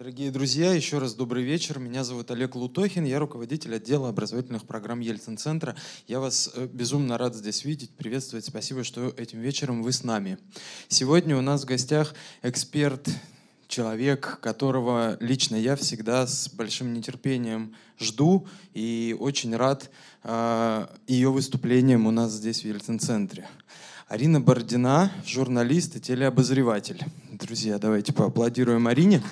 Дорогие друзья, еще раз добрый вечер. Меня зовут Олег Лутохин, я руководитель отдела образовательных программ Ельцин-центра. Я вас э, безумно рад здесь видеть, приветствовать. Спасибо, что этим вечером вы с нами. Сегодня у нас в гостях эксперт, человек, которого лично я всегда с большим нетерпением жду и очень рад э, ее выступлением у нас здесь в Ельцин-центре. Арина Бородина, журналист и телеобозреватель. Друзья, давайте поаплодируем Арине.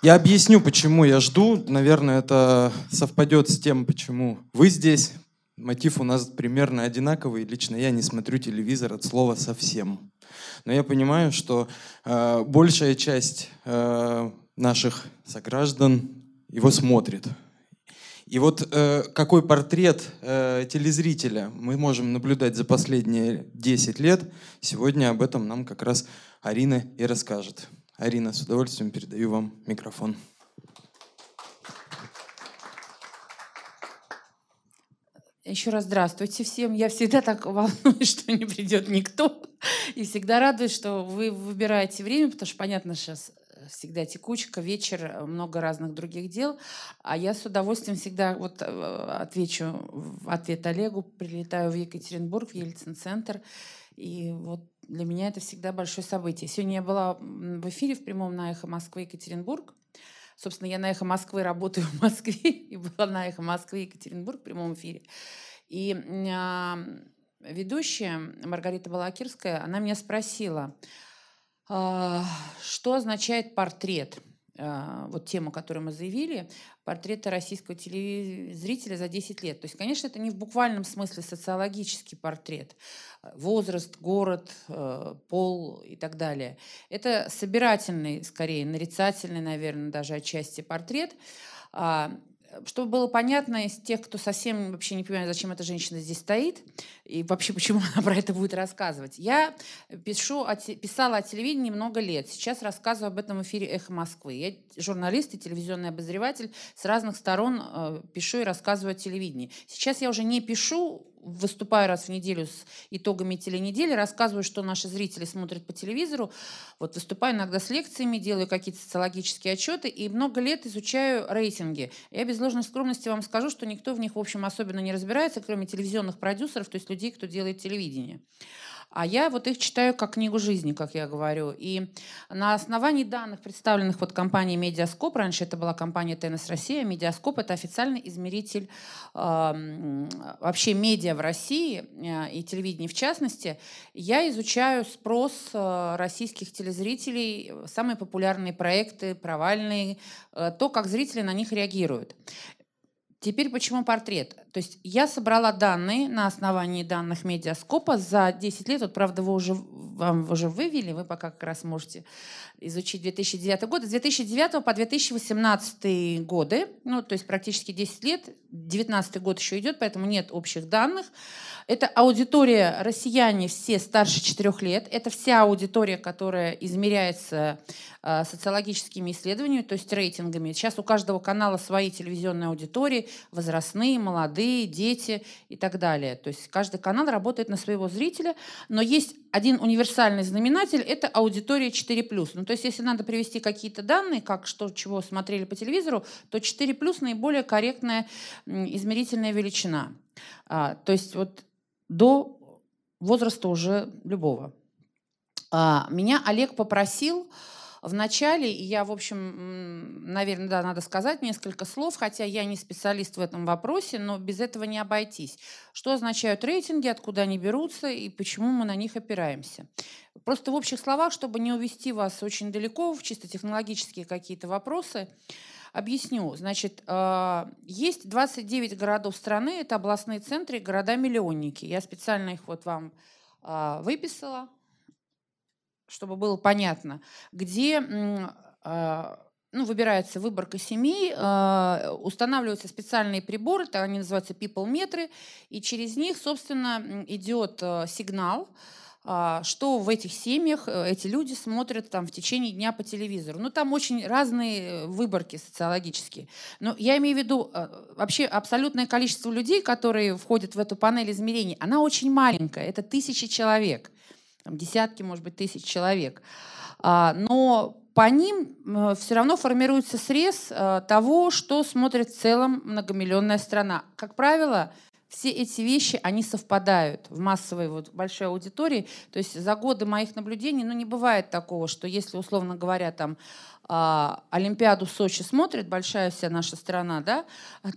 Я объясню, почему я жду. Наверное, это совпадет с тем, почему вы здесь. Мотив у нас примерно одинаковый. Лично я не смотрю телевизор от слова совсем. Но я понимаю, что э, большая часть э, наших сограждан его смотрит. И вот э, какой портрет э, телезрителя мы можем наблюдать за последние 10 лет, сегодня об этом нам как раз Арина и расскажет. Арина, с удовольствием передаю вам микрофон. Еще раз здравствуйте всем. Я всегда так волнуюсь, что не придет никто. И всегда радуюсь, что вы выбираете время, потому что, понятно, сейчас всегда текучка, вечер, много разных других дел. А я с удовольствием всегда вот э, отвечу в ответ Олегу, прилетаю в Екатеринбург, в Ельцин-центр. И вот для меня это всегда большое событие. Сегодня я была в эфире в прямом на «Эхо Москвы» Екатеринбург. Собственно, я на «Эхо Москвы» работаю в Москве и была на «Эхо Москвы» Екатеринбург в прямом эфире. И а, ведущая Маргарита Балакирская, она меня спросила, а, что означает портрет – вот тему, которую мы заявили, портреты российского телезрителя за 10 лет. То есть, конечно, это не в буквальном смысле социологический портрет. Возраст, город, э, пол и так далее. Это собирательный, скорее, нарицательный, наверное, даже отчасти портрет. Чтобы было понятно из тех, кто совсем вообще не понимает, зачем эта женщина здесь стоит и вообще почему она про это будет рассказывать. Я пишу, писала о телевидении много лет. Сейчас рассказываю об этом в эфире «Эхо Москвы». Я журналист и телевизионный обозреватель. С разных сторон э, пишу и рассказываю о телевидении. Сейчас я уже не пишу выступаю раз в неделю с итогами теленедели, рассказываю, что наши зрители смотрят по телевизору. Вот выступаю иногда с лекциями, делаю какие-то социологические отчеты и много лет изучаю рейтинги. Я без ложной скромности вам скажу, что никто в них, в общем, особенно не разбирается, кроме телевизионных продюсеров, то есть людей, кто делает телевидение. А я вот их читаю как книгу жизни, как я говорю. И на основании данных, представленных вот компанией Mediascope, раньше это была компания TNS Россия, Mediascope это официальный измеритель э, вообще медиа в России э, и телевидения в частности, я изучаю спрос э, российских телезрителей, самые популярные проекты, провальные, э, то, как зрители на них реагируют. Теперь почему портрет? То есть я собрала данные на основании данных медиаскопа за 10 лет. Вот, правда, вы уже, вам уже вывели, вы пока как раз можете изучить 2009 год. С 2009 по 2018 годы, ну, то есть практически 10 лет, 2019 год еще идет, поэтому нет общих данных. Это аудитория россияне все старше 4 лет. Это вся аудитория, которая измеряется э, социологическими исследованиями, то есть рейтингами. Сейчас у каждого канала свои телевизионные аудитории, возрастные, молодые, дети и так далее. То есть каждый канал работает на своего зрителя, но есть один универсальный знаменатель – это аудитория 4+. Ну, то есть если надо привести какие-то данные, как что, чего смотрели по телевизору, то 4+, наиболее корректная измерительная величина. А, то есть вот до возраста уже любого. А, меня Олег попросил в начале, и я, в общем, наверное, да, надо сказать несколько слов, хотя я не специалист в этом вопросе, но без этого не обойтись. Что означают рейтинги, откуда они берутся и почему мы на них опираемся? Просто в общих словах, чтобы не увести вас очень далеко в чисто технологические какие-то вопросы, Объясню. Значит, а, есть 29 городов страны, это областные центры, города-миллионники. Я специально их вот вам а, выписала, чтобы было понятно, где а, ну, выбирается выборка семей, устанавливаются специальные приборы, они называются people-метры, и через них, собственно, идет сигнал, что в этих семьях э, эти люди смотрят там в течение дня по телевизору. Ну, там очень разные э, выборки социологические. Но я имею в виду э, вообще абсолютное количество людей, которые входят в эту панель измерений, она очень маленькая. Это тысячи человек, там, десятки, может быть, тысяч человек. А, но по ним все равно формируется срез того, что смотрит в целом многомиллионная страна. Как правило, все эти вещи, они совпадают в массовой вот большой аудитории. То есть за годы моих наблюдений, ну, не бывает такого, что если, условно говоря, там а, Олимпиаду в Сочи смотрит, большая вся наша страна, да,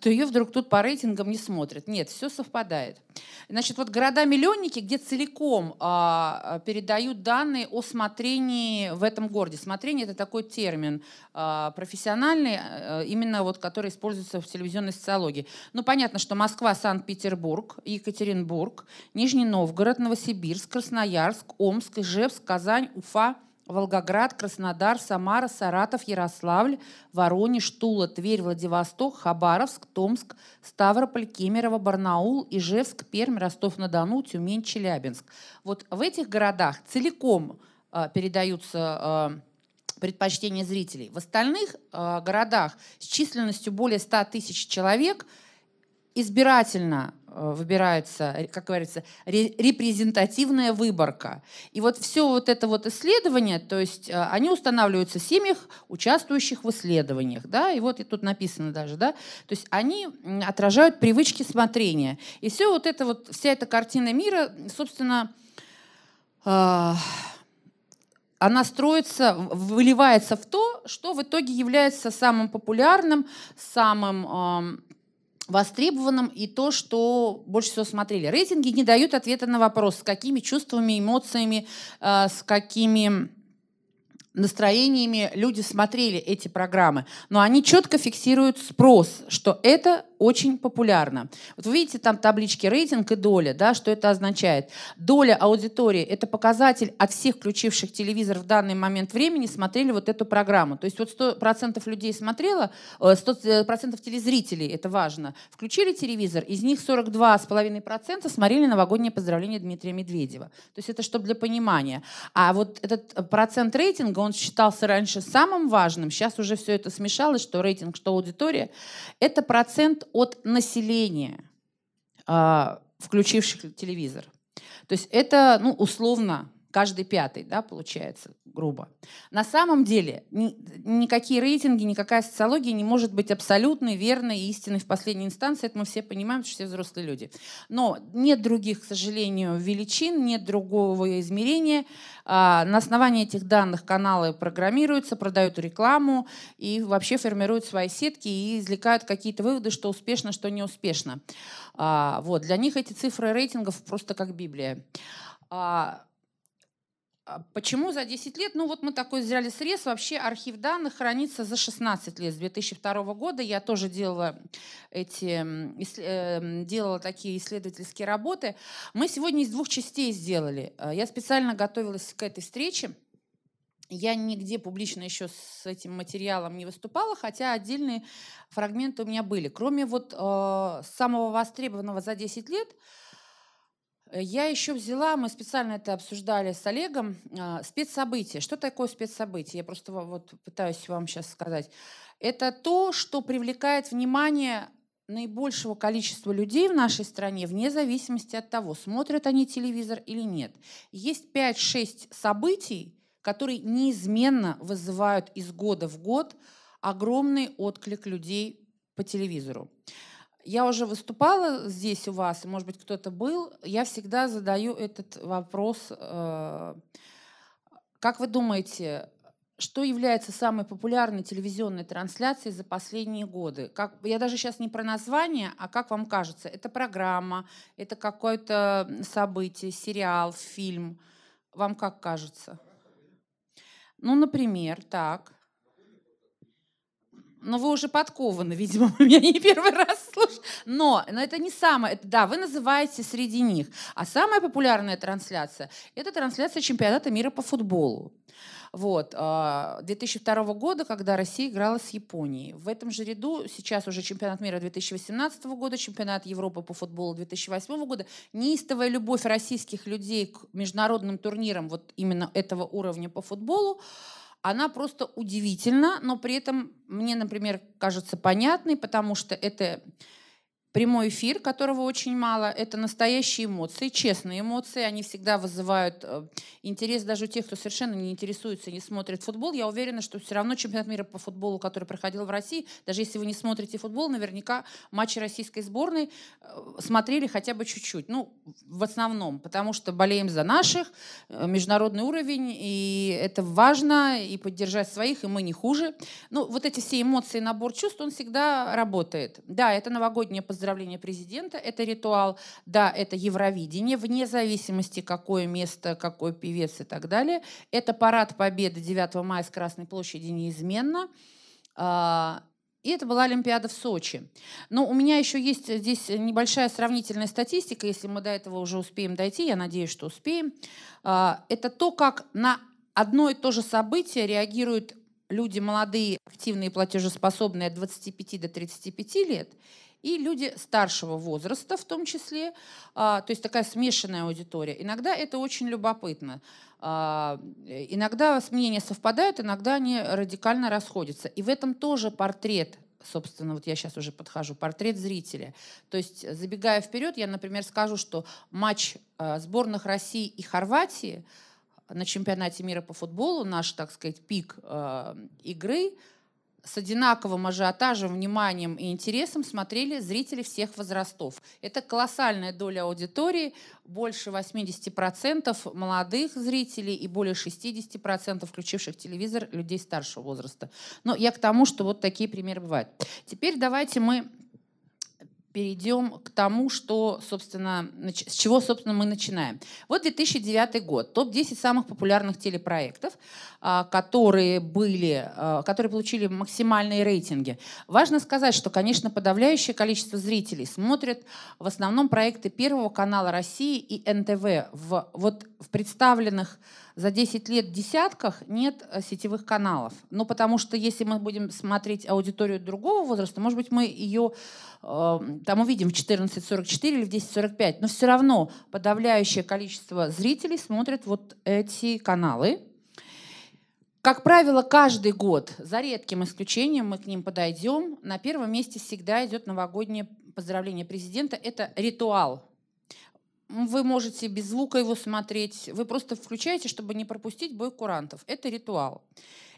то ее вдруг тут по рейтингам не смотрят. Нет, все совпадает. Значит, вот города-миллионники, где целиком а, передают данные о смотрении в этом городе. Смотрение – это такой термин а, профессиональный, а, именно вот, который используется в телевизионной социологии. Ну, понятно, что Москва, Санкт-Петербург, Екатеринбург, Нижний Новгород, Новосибирск, Красноярск, Омск, Ижевск, Казань, Уфа – Волгоград, Краснодар, Самара, Саратов, Ярославль, Воронеж, Тула, Тверь, Владивосток, Хабаровск, Томск, Ставрополь, Кемерово, Барнаул, Ижевск, Пермь, Ростов-на-Дону, Тюмень, Челябинск. Вот в этих городах целиком э, передаются э, предпочтения зрителей. В остальных э, городах с численностью более 100 тысяч человек избирательно Э, выбирается, как говорится, репрезентативная выборка. И вот все вот это вот исследование, то есть э, они устанавливаются в семьях, участвующих в исследованиях, да, и вот и тут написано даже, да, то есть они отражают привычки смотрения. И все вот это вот, вся эта картина мира, собственно, э, она строится, выливается в то, что в итоге является самым популярным, самым востребованным и то, что больше всего смотрели. Рейтинги не дают ответа на вопрос, с какими чувствами, эмоциями, э, с какими настроениями люди смотрели эти программы. Но они четко фиксируют спрос, что это очень популярно. Вот вы видите там таблички рейтинг и доля, да, что это означает? Доля аудитории – это показатель от всех включивших телевизор в данный момент времени смотрели вот эту программу. То есть вот 100% людей смотрело, 100% э, телезрителей, это важно, включили телевизор, из них 42,5% смотрели новогоднее поздравление Дмитрия Медведева. То есть это чтобы для понимания. А вот этот процент рейтинга, он считался раньше самым важным, сейчас уже все это смешалось, что рейтинг, что аудитория, это процент от населения, а, включивших телевизор. То есть это, ну, условно, каждый пятый, да, получается, грубо. На самом деле ни, никакие рейтинги, никакая социология не может быть абсолютной, верной и истинной в последней инстанции. Это мы все понимаем, что все взрослые люди. Но нет других, к сожалению, величин, нет другого измерения. А, на основании этих данных каналы программируются, продают рекламу и вообще формируют свои сетки и извлекают какие-то выводы, что успешно, что не успешно. А, вот. Для них эти цифры рейтингов просто как Библия. А почему за 10 лет? Ну вот мы такой взяли срез. Вообще архив данных хранится за 16 лет. С 2002 года я тоже делала, эти, эм, делала такие исследовательские работы. Мы сегодня из двух частей сделали. А, я специально готовилась к этой встрече. Я нигде публично еще с этим материалом не выступала, хотя отдельные фрагменты у меня были. Кроме вот э, самого востребованного за 10 лет – я еще взяла, мы специально это обсуждали с Олегом, а, спецсобытия. Что такое спецсобытие? Я просто вот пытаюсь вам сейчас сказать. Это то, что привлекает внимание наибольшего количества людей в нашей стране, вне зависимости от того, смотрят они телевизор или нет. Есть 5-6 событий, которые неизменно вызывают из года в год огромный отклик людей по телевизору я уже выступала здесь у вас, может быть, кто-то был, я всегда задаю этот вопрос. Э, как вы думаете, что является самой популярной телевизионной трансляцией за последние годы? Как, я даже сейчас не про название, а как вам кажется, это программа, это какое-то событие, сериал, фильм? Вам как кажется? Ну, например, так. Но вы уже подкованы, видимо, меня не первый раз слушаете. Но, но это не самое, это, да, вы называете среди них. А самая популярная трансляция – это трансляция чемпионата мира по футболу. Вот, 2002 а, года, когда Россия играла с Японией. В этом же ряду сейчас уже чемпионат мира 2018 года, чемпионат Европы по футболу 2008 года. Неистовая любовь российских людей к международным турнирам вот именно этого уровня по футболу – она просто удивительна, но при этом мне, например, кажется понятной, потому что это прямой эфир, которого очень мало. Это настоящие эмоции, честные эмоции. Они всегда вызывают э, интерес даже у тех, кто совершенно не интересуется не смотрит футбол. Я уверена, что все равно чемпионат мира по футболу, который проходил в России, даже если вы не смотрите футбол, наверняка матчи российской сборной э, смотрели хотя бы чуть-чуть. Ну, в основном, потому что болеем за наших, э, международный уровень, и это важно, и поддержать своих, и мы не хуже. Ну, вот эти все эмоции, набор чувств, он всегда работает. Да, это новогоднее поздравление президента, это ритуал, да, это Евровидение, вне зависимости, какое место, какой певец и так далее. Это парад Победы 9 мая с Красной площади неизменно. А, и это была Олимпиада в Сочи. Но у меня еще есть здесь небольшая сравнительная статистика, если мы до этого уже успеем дойти, я надеюсь, что успеем. А, это то, как на одно и то же событие реагируют люди молодые, активные, платежеспособные от 25 до 35 лет и люди старшего возраста в том числе, а, то есть такая смешанная аудитория. Иногда это очень любопытно. А, иногда мнения совпадают, иногда они радикально расходятся. И в этом тоже портрет собственно, вот я сейчас уже подхожу, портрет зрителя. То есть, забегая вперед, я, например, скажу, что матч а, сборных России и Хорватии на чемпионате мира по футболу, наш, так сказать, пик игры – с одинаковым ажиотажем, вниманием и интересом смотрели зрители всех возрастов. Это колоссальная доля аудитории, больше 80% молодых зрителей и более 60% включивших телевизор людей старшего возраста. Но я к тому, что вот такие примеры бывают. Теперь давайте мы перейдем к тому, что, собственно, с чего, собственно, мы начинаем. Вот 2009 год. Топ-10 самых популярных телепроектов, а, которые, были, а, которые получили максимальные рейтинги. Важно сказать, что, конечно, подавляющее количество зрителей смотрят в основном проекты Первого канала России и НТВ. В, вот в представленных за 10 лет десятках нет э, сетевых каналов. Ну, потому что если мы будем смотреть аудиторию другого возраста, может быть, мы ее э, там увидим в 14.44 или в 10.45, но все равно подавляющее количество зрителей смотрят вот эти каналы. Как правило, каждый год, за редким исключением, мы к ним подойдем, на первом месте всегда идет новогоднее поздравление президента. Это ритуал вы можете без звука его смотреть. Вы просто включаете, чтобы не пропустить бой курантов. Это ритуал.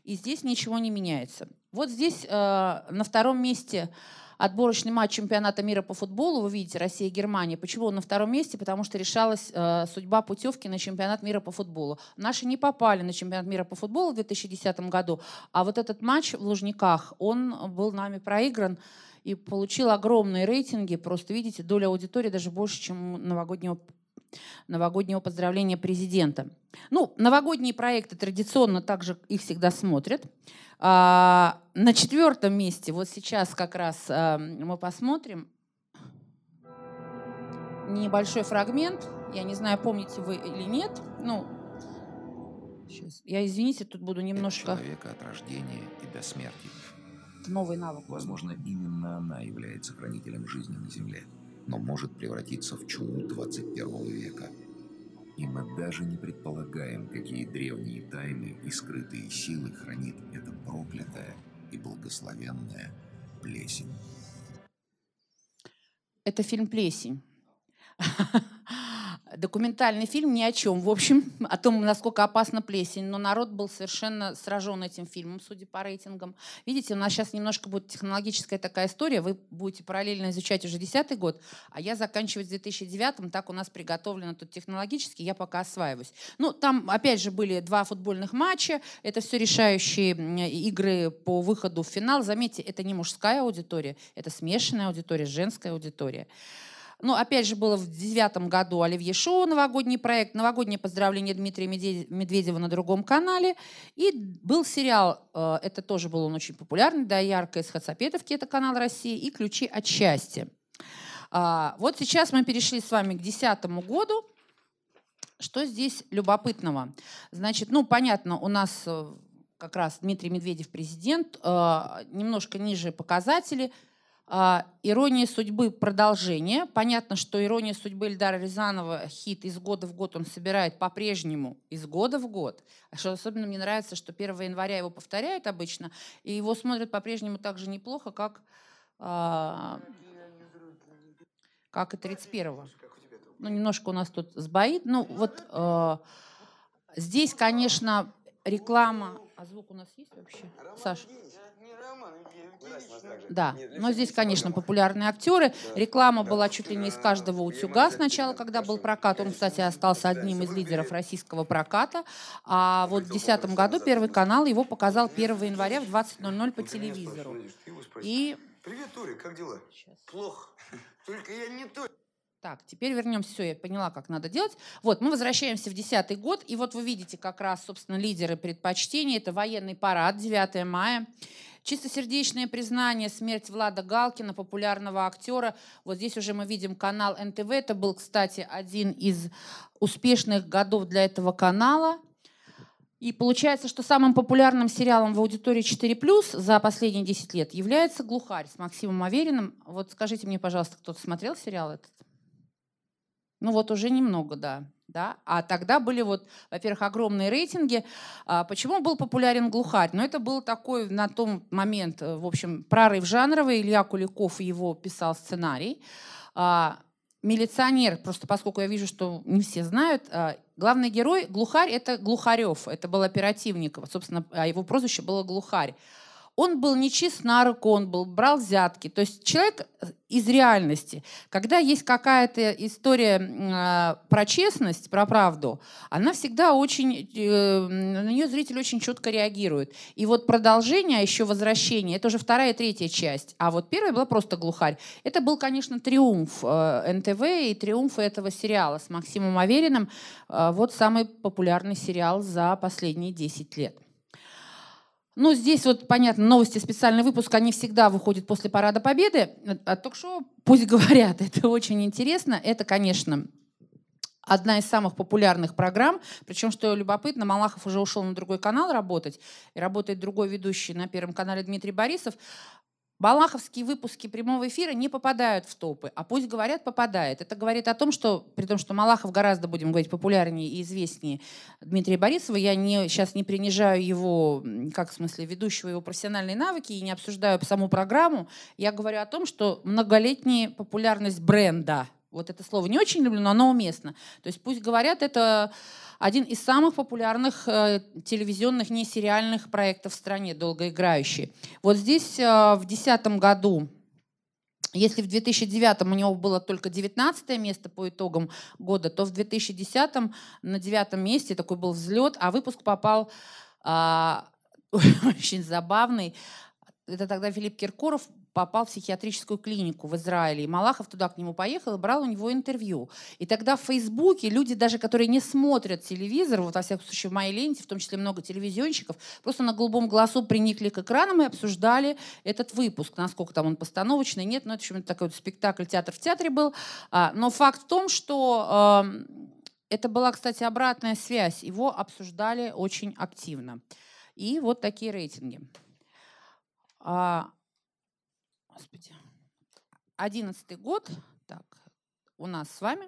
И здесь ничего не меняется. Вот здесь э, на втором месте отборочный матч чемпионата мира по футболу. Вы видите, Россия и Германия. Почему он на втором месте? Потому что решалась э, судьба путевки на чемпионат мира по футболу. Наши не попали на чемпионат мира по футболу в 2010 году. А вот этот матч в Лужниках, он был нами проигран и получил огромные рейтинги. Просто видите, доля аудитории даже больше, чем новогоднего новогоднего поздравления президента. Ну, новогодние проекты традиционно также их всегда смотрят. А, на четвертом месте, вот сейчас как раз а, мы посмотрим небольшой фрагмент. Я не знаю, помните вы или нет. Ну, сейчас. Я, извините, тут буду немножко... Человека от рождения и до смерти новый навык. Возможно, именно она является хранителем жизни на Земле, но может превратиться в чуму 21 века. И мы даже не предполагаем, какие древние тайны и скрытые силы хранит эта проклятая и благословенная плесень. Это фильм «Плесень». документальный фильм ни о чем, в общем, о том, насколько опасна плесень. Но народ был совершенно сражен этим фильмом, судя по рейтингам. Видите, у нас сейчас немножко будет технологическая такая история. Вы будете параллельно изучать уже десятый год, а я заканчиваю с 2009 Так у нас приготовлено тут технологически, я пока осваиваюсь. Ну, там, опять же, были два футбольных матча. Это все решающие игры по выходу в финал. Заметьте, это не мужская аудитория, это смешанная аудитория, женская аудитория. Ну, опять же, было в девятом году Оливье Шоу, новогодний проект, новогоднее поздравление Дмитрия Медведева на другом канале. И был сериал, э, это тоже был он очень популярный, да, ярко из Хацапетовки, это канал России, и «Ключи от счастья». А, вот сейчас мы перешли с вами к десятому году. Что здесь любопытного? Значит, ну, понятно, у нас э, как раз Дмитрий Медведев президент, э, немножко ниже показатели – «Ирония судьбы» продолжение. Понятно, что «Ирония судьбы» Эльдара Рязанова хит из года в год он собирает по-прежнему из года в год. А что особенно мне нравится, что 1 января его повторяют обычно, и его смотрят по-прежнему так же неплохо, как... А... как и 31-го. Ну, немножко у нас тут сбоит. Ну, вот э, здесь, конечно, реклама... А звук у нас есть вообще? Саша? Да, но здесь, конечно, популярные актеры. Реклама была чуть ли не из каждого утюга сначала, когда был прокат. Он, кстати, остался одним из лидеров российского проката. А вот в 2010 году Первый канал его показал 1 января в 20.00 по телевизору. И... Привет, Турик, как дела? Сейчас. Плохо. Только я не то. Так, теперь вернемся. Все, я поняла, как надо делать. Вот, мы возвращаемся в 2010 год, и вот вы видите как раз, собственно, лидеры предпочтений. Это военный парад, 9 мая. Чистосердечное признание, смерть Влада Галкина, популярного актера. Вот здесь уже мы видим канал НТВ. Это был, кстати, один из успешных годов для этого канала. И получается, что самым популярным сериалом в аудитории 4+, за последние 10 лет является «Глухарь» с Максимом Авериным. Вот скажите мне, пожалуйста, кто-то смотрел сериал этот? Ну вот уже немного, да. да. А тогда были вот, во-первых, огромные рейтинги. А почему был популярен «Глухарь»? Ну это был такой на том момент, э, в общем, прорыв жанровый. Илья Куликов его писал сценарий. А, милиционер, просто поскольку я вижу, что не все знают, а, главный герой Глухарь — это Глухарев, это был оперативник, собственно, а его прозвище было Глухарь он был нечист на руку, он был, брал взятки. То есть человек э, из реальности. Когда есть какая-то история э, про честность, про правду, она всегда очень, э, на нее зритель очень четко реагирует. И вот продолжение, а еще возвращение, это уже вторая и третья часть. А вот первая была просто глухарь. Это был, конечно, триумф э, НТВ и триумф этого сериала с Максимом Авериным. Э, вот самый популярный сериал за последние 10 лет. Ну, здесь вот, понятно, новости, специальный выпуск, они всегда выходят после Парада Победы. А ток-шоу «Пусть говорят», это очень интересно. Это, конечно, одна из самых популярных программ. Причем, что любопытно, Малахов уже ушел на другой канал работать. И работает другой ведущий на Первом канале Дмитрий Борисов. Балаховские выпуски прямого эфира не попадают в топы, а пусть говорят, попадает. Это говорит о том, что, при том, что Малахов гораздо, будем говорить, популярнее и известнее Дмитрия Борисова, я не, сейчас не принижаю его, как в смысле, ведущего его профессиональные навыки и не обсуждаю саму программу. Я говорю о том, что многолетняя популярность бренда, вот это слово не очень люблю, но оно уместно. То есть пусть говорят, это один из самых популярных э, телевизионных несериальных проектов в стране, долгоиграющий. Вот здесь э, в 2010 году если в 2009 у него было только 19 место по итогам года, то в 2010 на девятом месте такой был взлет, а выпуск попал а, очень забавный. Это тогда Филипп Киркоров попал в психиатрическую клинику в Израиле. И Малахов туда к нему поехал и брал у него интервью. И тогда в Фейсбуке люди, даже которые не смотрят телевизор, вот во всяком случае в моей ленте, в том числе много телевизионщиков, просто на голубом глазу приникли к экранам и обсуждали этот выпуск, насколько там он постановочный, нет. Ну, это, в общем, такой вот спектакль «Театр в театре» был. А, но факт в том, что э, это была, кстати, обратная связь. Его обсуждали очень активно. И вот такие рейтинги. Господи. Одиннадцатый год. Так, у нас с вами.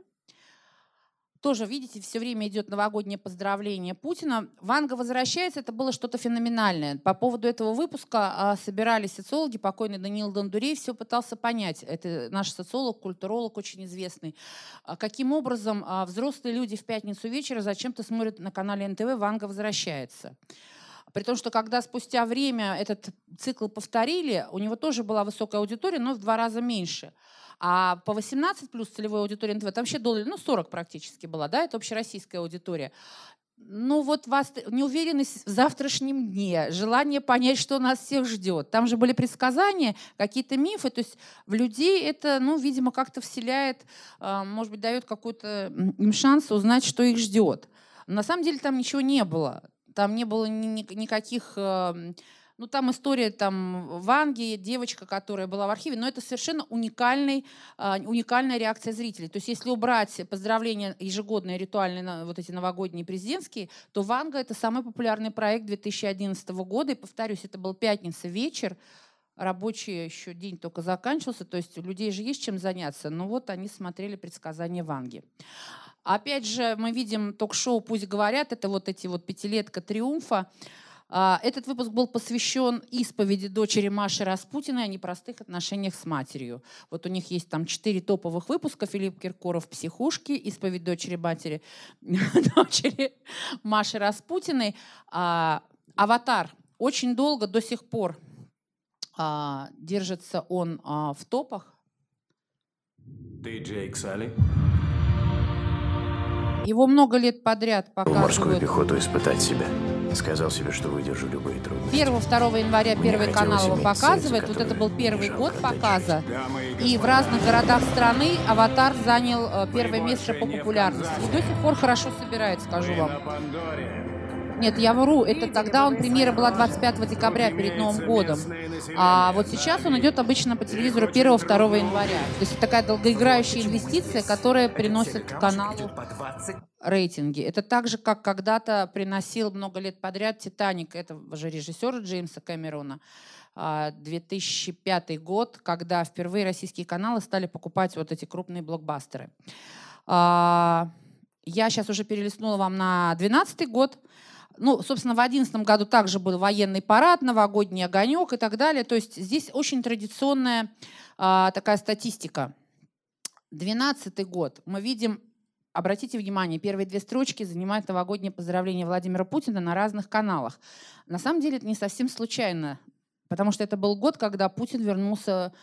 Тоже, видите, все время идет новогоднее поздравление Путина. Ванга возвращается, это было что-то феноменальное. По поводу этого выпуска а, собирались социологи, покойный Даниил Дондурей все пытался понять. Это наш социолог, культуролог очень известный. А каким образом а, взрослые люди в пятницу вечера зачем-то смотрят на канале НТВ «Ванга возвращается». При том, что когда спустя время этот цикл повторили, у него тоже была высокая аудитория, но в два раза меньше. А по 18 плюс целевой аудитории НТВ, там вообще доллар, ну 40 практически была, да, это общероссийская аудитория. Ну вот вас неуверенность в завтрашнем дне, желание понять, что нас всех ждет. Там же были предсказания, какие-то мифы. То есть в людей это, ну, видимо, как-то вселяет, а, может быть, дает какой-то им шанс узнать, что их ждет. На самом деле там ничего не было. Там не было ни, никаких... Эм, ну, там история там Ванги, девочка, которая была в архиве, но это совершенно уникальный, а, уникальная реакция зрителей. То есть если убрать поздравления ежегодные, ритуальные, вот эти новогодние президентские, то Ванга — это самый популярный проект 2011 года. И, повторюсь, это был пятница вечер, рабочий еще день только заканчивался, то есть у людей же есть чем заняться. Но вот они смотрели предсказания Ванги. Опять же, мы видим ток-шоу «Пусть говорят», это вот эти вот пятилетка «Триумфа». А, этот выпуск был посвящен исповеди дочери Маши Распутиной о непростых отношениях с матерью. Вот у них есть там четыре топовых выпуска. Филипп Киркоров «Психушки», исповедь дочери матери, дочери Маши Распутиной. А, «Аватар» очень долго, до сих пор а, держится он в топах. Ты Джейк? Его много лет подряд В морскую показывают. пехоту испытать себя. Сказал себе, что выдержу любые трудности. 1-2 января Мне Первый канал его показывает. Вот это был первый год показа. И в разных городах страны «Аватар» занял э, первое место по популярности. И до сих пор хорошо собирает, скажу вам. Нет, я вру, это тогда он, премьера была 25 декабря перед Новым годом. А вот сейчас он идет обычно по телевизору 1-2 января. То есть это такая долгоиграющая инвестиция, которая приносит каналу рейтинги. Это так же, как когда-то приносил много лет подряд «Титаник» этого же режиссера Джеймса Кэмерона. А, 2005 год, когда впервые российские каналы стали покупать вот эти крупные блокбастеры. А, Я сейчас уже перелистнула вам на 2012 год. Ну, собственно, в 2011 году также был военный парад, новогодний огонек и так далее. То есть здесь очень традиционная а, такая статистика. 2012 год. Мы видим, обратите внимание, первые две строчки занимают новогоднее поздравление Владимира Путина на разных каналах. На самом деле это не совсем случайно, потому что это был год, когда Путин вернулся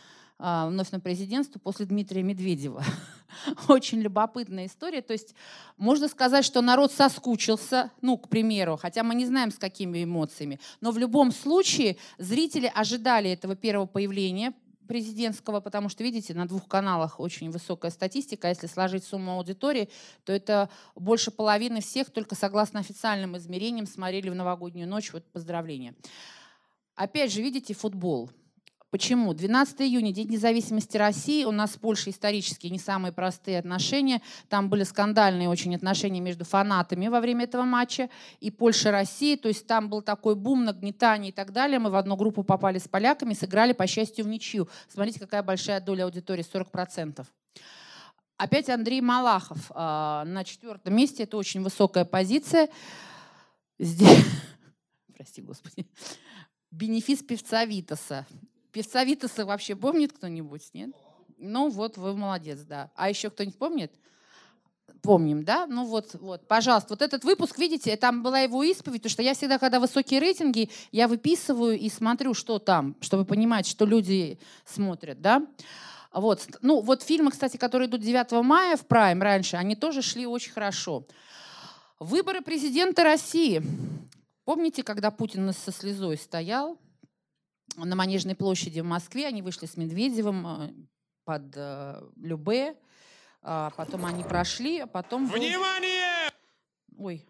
вновь на президентство после Дмитрия Медведева. Очень любопытная история. То есть можно сказать, что народ соскучился, ну, к примеру, хотя мы не знаем, с какими эмоциями. Но в любом случае зрители ожидали этого первого появления президентского, потому что, видите, на двух каналах очень высокая статистика. А если сложить сумму аудитории, то это больше половины всех, только согласно официальным измерениям, смотрели в новогоднюю ночь вот поздравления. Опять же, видите, футбол. Почему? 12 июня, День независимости России. У нас с Польшей исторически не самые простые отношения. Там были скандальные очень отношения между фанатами во время этого матча. И Польша, Россия. То есть там был такой бум, нагнетание и так далее. Мы в одну группу попали с поляками, сыграли, по счастью, в ничью. Смотрите, какая большая доля аудитории, 40%. Опять Андрей Малахов а, на четвертом месте. Это очень высокая позиция. Здесь... Прости, Господи. Бенефис певца Витаса. Певца Витаса вообще помнит кто-нибудь, нет? Ну вот, вы молодец, да. А еще кто-нибудь помнит? Помним, да? Ну вот, вот, пожалуйста. Вот этот выпуск, видите, там была его исповедь, потому что я всегда, когда высокие рейтинги, я выписываю и смотрю, что там, чтобы понимать, что люди смотрят, да? Вот. Ну, вот фильмы, кстати, которые идут 9 мая в Прайм раньше, они тоже шли очень хорошо. Выборы президента России. Помните, когда Путин со слезой стоял на Манежной площади в Москве, они вышли с Медведевым э, под э, Любе, а потом они прошли, а потом... был- Внимание! Ой,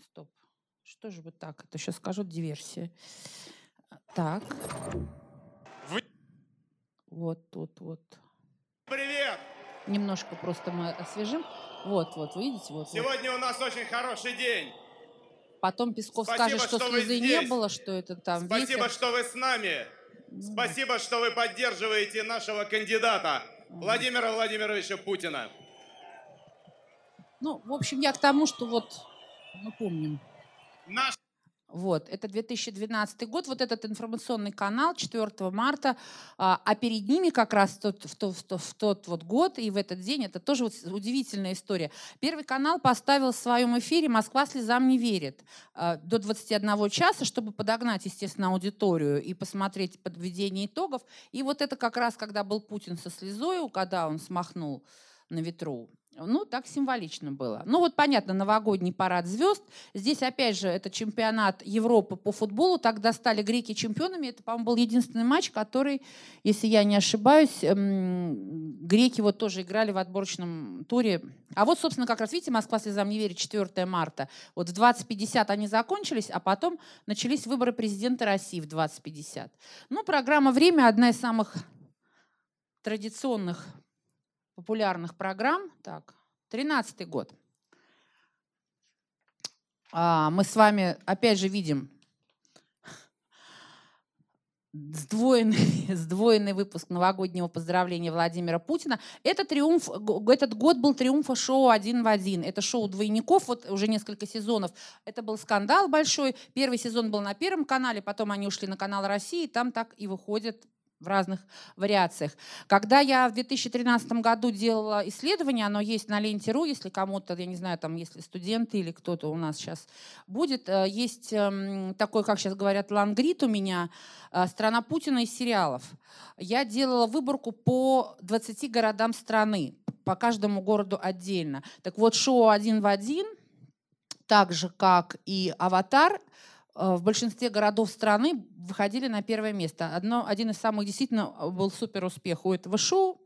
стоп. Что же вы так? Это сейчас скажут диверсия. Так. Вы- Вот тут, вот. Привет! Немножко просто мы освежим. Вот, вот, видите? Вот, вот. Сегодня у нас очень хороший день. Потом Песков Спасибо, скажет, что что слезы не было, что это там Спасибо, ветер. что вы с нами. Ну, Спасибо, что вы поддерживаете нашего кандидата Владимира Владимировича Путина. Ну, в общем, я к тому, что вот мы помним. Наш Вот, это 2012 год, вот этот информационный канал 4 марта, а, а перед ними как раз тот, в, тот, в тот- в тот вот год и в этот день, это тоже вот удивительная история. Первый канал поставил в своем эфире «Москва слезам не верит» а, до 21 часа, чтобы подогнать, естественно, аудиторию и посмотреть подведение итогов. И вот это как раз, когда был Путин со слезой, когда он смахнул на ветру. Ну, так символично было. Ну, вот понятно, новогодний парад звезд. Здесь, опять же, это чемпионат Европы по футболу. Тогда стали греки чемпионами. Это, по-моему, был единственный матч, который, если я не ошибаюсь, эм, греки вот тоже играли в отборочном туре. А вот, собственно, как раз, видите, Москва слезам не верит, 4 марта. Вот в 20.50 они закончились, а потом начались выборы президента России в 20.50. Ну, программа «Время» одна из самых традиционных популярных программ. Так, 13 год. А, мы с вами опять же видим сдвоенный, сдвоенный выпуск новогоднего поздравления Владимира Путина. Это триумф, этот год был триумфа шоу «Один в один». Это шоу двойников, вот уже несколько сезонов. Это был скандал большой. Первый сезон был на Первом канале, потом они ушли на канал России, там так и выходят в разных вариациях. Когда я в 2013 году делала исследование, оно есть на ленте.ру, если кому-то, я не знаю, там, если студенты или кто-то у нас сейчас будет, э, есть эм, такой, как сейчас говорят, лангрид у меня, э, «Страна Путина» из сериалов. Я делала выборку по 20 городам страны, по каждому городу отдельно. Так вот, шоу «Один в один», так же, как и «Аватар», в большинстве городов страны выходили на первое место. Одно, один из самых действительно э, был супер успех у этого шоу.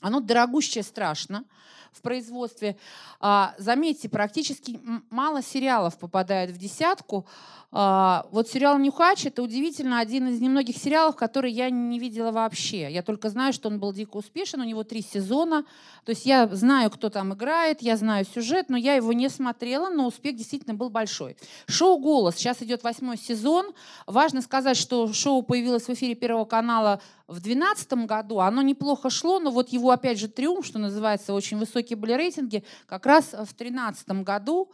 Оно дорогущее страшно в производстве. А, заметьте, практически мало сериалов попадает в десятку. А, вот сериал «Нюхач» — это удивительно один из немногих сериалов, который я не видела вообще. Я только знаю, что он был дико успешен, у него три сезона. То есть я знаю, кто там играет, я знаю сюжет, но я его не смотрела, но успех действительно был большой. Шоу «Голос» сейчас идет восьмой сезон. Важно сказать, что шоу появилось в эфире Первого канала в 2012 году. Оно неплохо шло, но вот его, опять же, триумф, что называется, очень высокие были рейтинги, как раз в 2013 году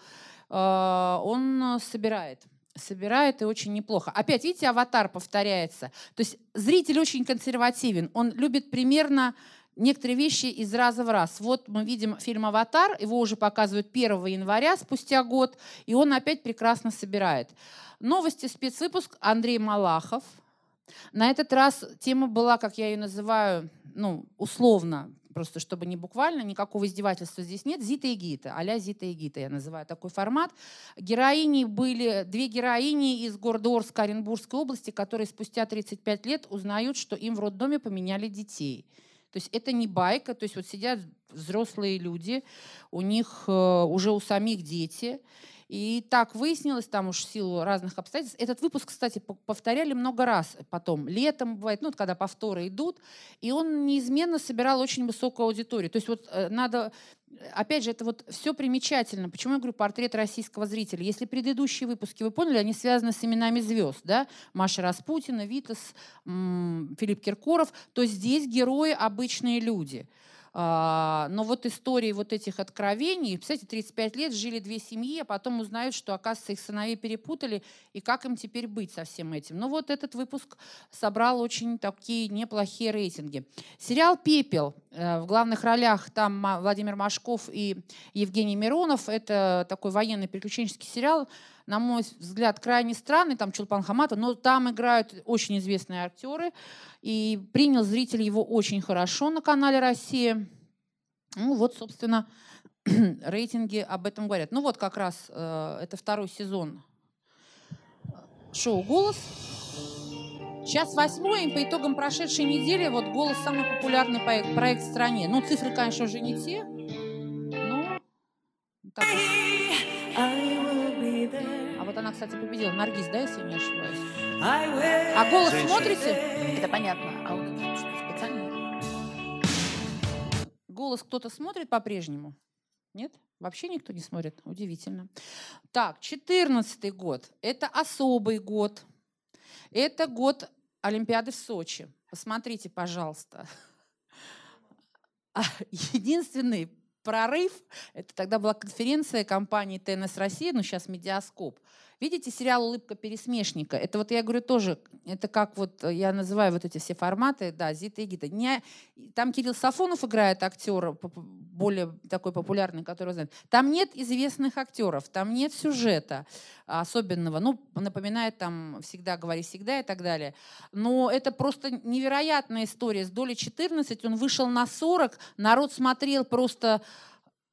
э, он собирает собирает и очень неплохо. Опять, видите, аватар повторяется. То есть зритель очень консервативен. Он любит примерно некоторые вещи из раза в раз. Вот мы видим фильм «Аватар», его уже показывают 1 января, спустя год, и он опять прекрасно собирает. Новости, спецвыпуск Андрей Малахов. На этот раз тема была, как я ее называю, ну, условно, просто чтобы не буквально, никакого издевательства здесь нет. Зита и Гита, а Зита и Гита, я называю такой формат. Героини были, две героини из города Орск Оренбургской области, которые спустя 35 лет узнают, что им в роддоме поменяли детей. То есть это не байка, то есть вот сидят взрослые люди, у них э, уже у самих дети, и так выяснилось, там уж в силу разных обстоятельств. Этот выпуск, кстати, по- повторяли много раз потом. Летом бывает, ну, когда повторы идут. И он неизменно собирал очень высокую аудиторию. То есть вот э, надо... Опять же, это вот все примечательно. Почему я говорю портрет российского зрителя? Если предыдущие выпуски, вы поняли, они связаны с именами звезд, да? Маша Распутина, Витас, Филипп Киркоров, то здесь герои обычные люди. А, Но вот истории вот этих откровений, представляете, 35 лет жили две семьи, а потом узнают, что, оказывается, их сыновей перепутали, и как им теперь быть со всем этим. Ну вот этот выпуск собрал очень такие неплохие рейтинги. Сериал «Пепел». э, В главных ролях там Владимир Машков и Евгений Миронов. Это такой военный приключенческий сериал, на мой взгляд, крайне странный. Там Чулпан Хаматов, но там играют очень известные актеры. И принял зритель его очень хорошо на канале «Россия». Ну вот, собственно, рейтинги об этом говорят. Ну вот как раз э, это второй сезон шоу «Голос». Сейчас восьмой, и по итогам прошедшей недели вот «Голос» самый популярный проект, проект в стране. Ну, цифры, конечно, уже не те, но так вот она, кстати, победила. Наргиз, да, если не ошибаюсь? А «Голос» смотрите? Это понятно. А вот специально? «Голос» кто-то смотрит по-прежнему? Нет? Вообще никто не смотрит? Удивительно. Так, 14 год. Это особый год. Это год Олимпиады в Сочи. Посмотрите, пожалуйста. А Единственный прорыв, это тогда была конференция компании ТНС Россия, ну сейчас Медиаскоп. Видите сериал «Улыбка пересмешника»? Это вот я говорю тоже, это как вот э, я называю вот эти все форматы, да, Зита и Гита. Не, там Кирилл Сафонов играет актера, более такой популярный, который знает. Там нет известных актеров, там нет сюжета особенного. Ну, напоминает там «Всегда говори всегда» и так далее. Но это просто невероятная история. С доли 14 он вышел на 40, народ смотрел просто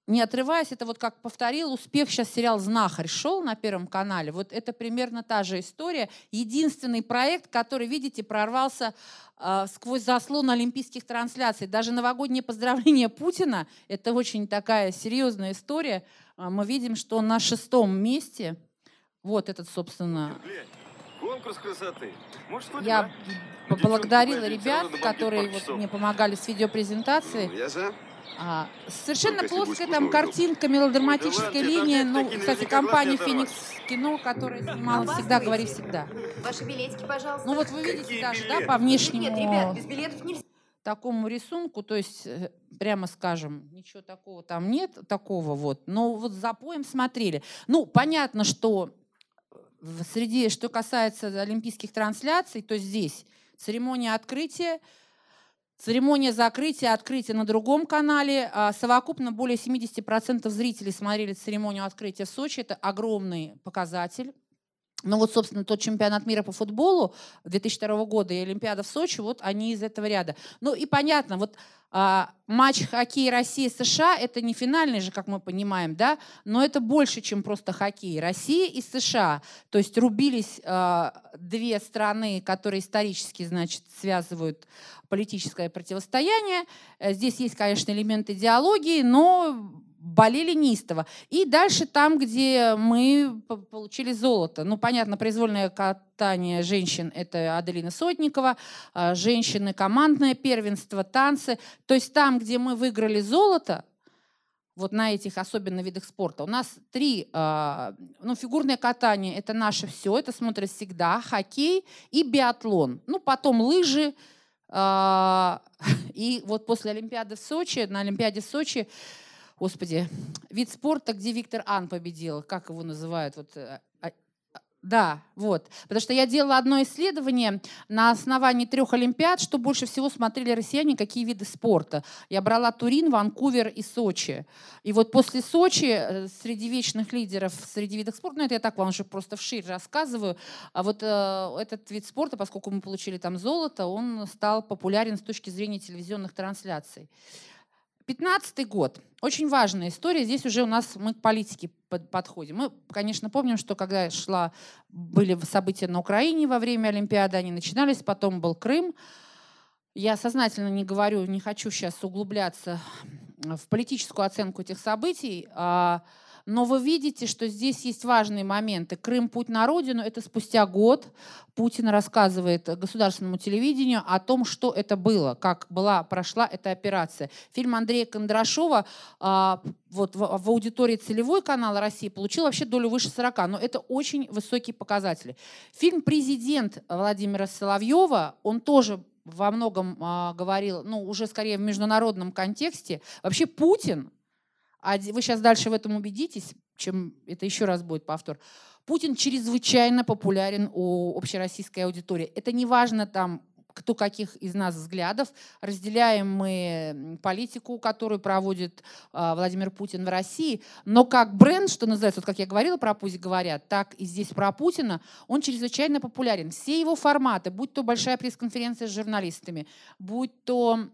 не отрываясь, это вот как повторил успех сейчас сериал «Знахарь» шел на Первом канале. Вот это примерно та же история. Единственный проект, который, видите, прорвался э, сквозь заслон олимпийских трансляций. Даже новогоднее поздравление Путина – это очень такая серьезная история. А Мы видим, что на шестом месте. Вот этот, собственно, Конкурс красоты. Может, я поблагодарила ребят, которые вот мне помогали с видеопрезентацией. Я за. А, совершенно Только плоская там картинка, мелодраматическая линия. Ну, кстати, компания «Феникс Кино», которая снимала «Всегда говори всегда». Ваши билетики, пожалуйста. Ну вот вы видите Какие даже, да, по внешнему Нет, ребят, без билетов нельзя. такому рисунку, то есть, э, прямо скажем, ничего такого там нет, такого вот, но вот за поем смотрели. Ну, понятно, что в среди, что касается олимпийских трансляций, то здесь церемония открытия, церемония закрытия, открытия на другом канале. А совокупно более 70% зрителей смотрели церемонию открытия в Сочи. Это огромный показатель. Ну вот, собственно, тот чемпионат мира по футболу 2002 года и Олимпиада в Сочи, вот они из этого ряда. Ну и понятно, вот а, матч хоккей России-США – это не финальный же, как мы понимаем, да, но это больше, чем просто хоккей. Россия и США, то есть рубились а, две страны, которые исторически, значит, связывают политическое противостояние. Э, Здесь есть, конечно, элемент идеологии, но болели неистово. И дальше там, где мы получили золото. Ну, понятно, произвольное катание женщин – это Аделина Сотникова, а, женщины – командное первенство, танцы. То есть там, где мы выиграли золото, вот на этих особенно видах спорта. У нас три, а, ну, фигурное катание – это наше все, это смотрят всегда, хоккей и биатлон. Ну, потом лыжи, а, и вот после Олимпиады в Сочи, на Олимпиаде в Сочи, господи, вид спорта, где Виктор Ан победил, как его называют, вот, э, а, а, да, вот. Потому что я делала одно исследование на основании трех Олимпиад, что больше всего смотрели россияне, какие виды спорта. Я брала Турин, Ванкувер и Сочи. И вот после Сочи э, среди вечных лидеров, среди видов спорта, ну это я так вам уже просто вширь рассказываю, а вот э, этот вид спорта, поскольку мы получили там золото, он стал популярен с точки зрения телевизионных трансляций. 15 год. Очень важная история. Здесь уже у нас мы к политике под- подходим. Мы, конечно, помним, что когда шла, были события на Украине во время Олимпиады, они начинались, потом был Крым. Я сознательно не говорю, не хочу сейчас углубляться в политическую оценку этих событий, а, но вы видите, что здесь есть важные моменты. Крым «Путь на родину» — это спустя год Путин рассказывает государственному телевидению о том, что это было, как была, прошла эта операция. Фильм Андрея Кондрашова а, вот в, в аудитории целевой канала России получил вообще долю выше 40, но это очень высокие показатели. Фильм «Президент» Владимира Соловьева, он тоже во многом а, говорил, ну, уже скорее в международном контексте. Вообще Путин, вы сейчас дальше в этом убедитесь, чем это еще раз будет повтор. Путин чрезвычайно популярен у общероссийской аудитории. Это не важно там, кто каких из нас взглядов. Разделяем мы политику, которую проводит а, Владимир Путин в России. Но как бренд, что называется, вот как я говорила про «Пусть говорят», так и здесь про Путина, он чрезвычайно популярен. Все его форматы, будь то большая пресс-конференция с журналистами, будь то а,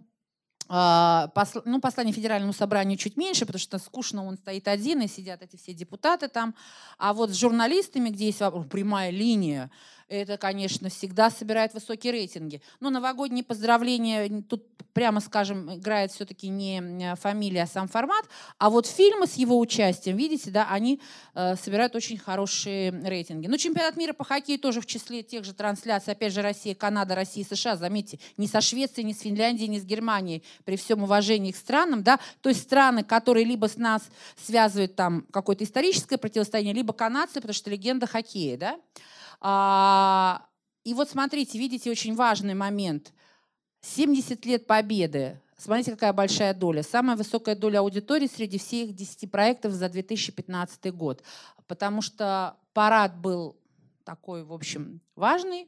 посл- ну, послание федеральному собранию чуть меньше, потому что скучно он стоит один, и сидят эти все депутаты там. А вот с журналистами, где есть прямая линия, это, конечно, всегда собирает высокие рейтинги. Но новогодние поздравления, тут, прямо скажем, играет все-таки не м, фамилия, а сам формат. А вот фильмы с его участием, видите, да, они э, собирают очень хорошие рейтинги. Ну, чемпионат мира по хоккею тоже в числе тех же трансляций. Опять же, Россия, Канада, Россия, США. Заметьте, ни со Швецией, ни с Финляндией, ни с Германией, при всем уважении к странам, да, то есть страны, которые либо с нас связывают там какое-то историческое противостояние, либо канадцы, потому что легенда хоккея, да. А, и вот смотрите, видите, очень важный момент. 70 лет победы. Смотрите, какая большая доля. Самая высокая доля аудитории среди всех 10 проектов за 2015 год. Потому что парад был такой, в общем, важный.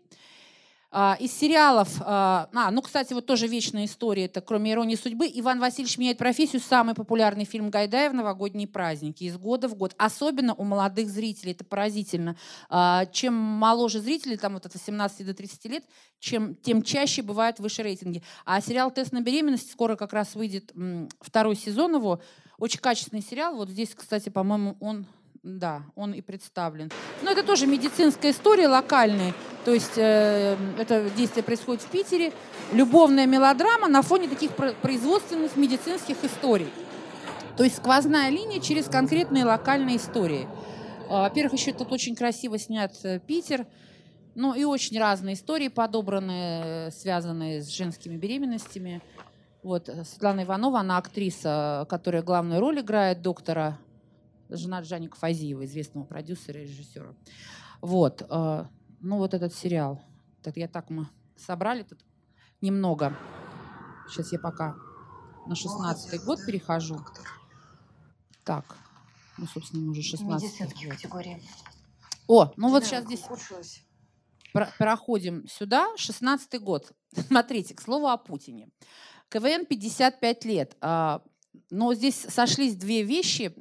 А, Из сериалов, а, а, ну, кстати, вот тоже вечная история, это кроме иронии судьбы, Иван Васильевич меняет профессию, самый популярный фильм Гайдая в новогодние праздники, из года в год, особенно у молодых зрителей, это поразительно. А, Чем моложе зрители, там вот от 18 до 30 лет, чем, тем чаще бывают выше рейтинги. А сериал «Тест на беременность» скоро как раз выйдет второй сезон его, очень качественный сериал, вот здесь, кстати, по-моему, он да, он и представлен. Но это тоже медицинская история локальная. То есть э, это действие происходит в Питере. Любовная мелодрама на фоне таких про- производственных медицинских историй. То есть сквозная линия через конкретные локальные истории. А, Во-первых, еще тут очень красиво снят э, Питер. Ну и очень разные истории подобраны, э, связанные с женскими беременностями. Вот, э, Светлана Иванова, она актриса, которая главную роль играет, доктора, жена Джаника Фазиева, известного продюсера и режиссера. Вот, э, ну вот этот сериал. Это я так мы собрали тут немного. Сейчас я пока на 16 год перехожу. Так, ну, собственно, мы уже 16 Медицинские категории. О, ну вот сейчас здесь про- проходим сюда, 16 год. Смотрите, к слову о Путине. КВН 55 лет. А, Но здесь сошлись две вещи.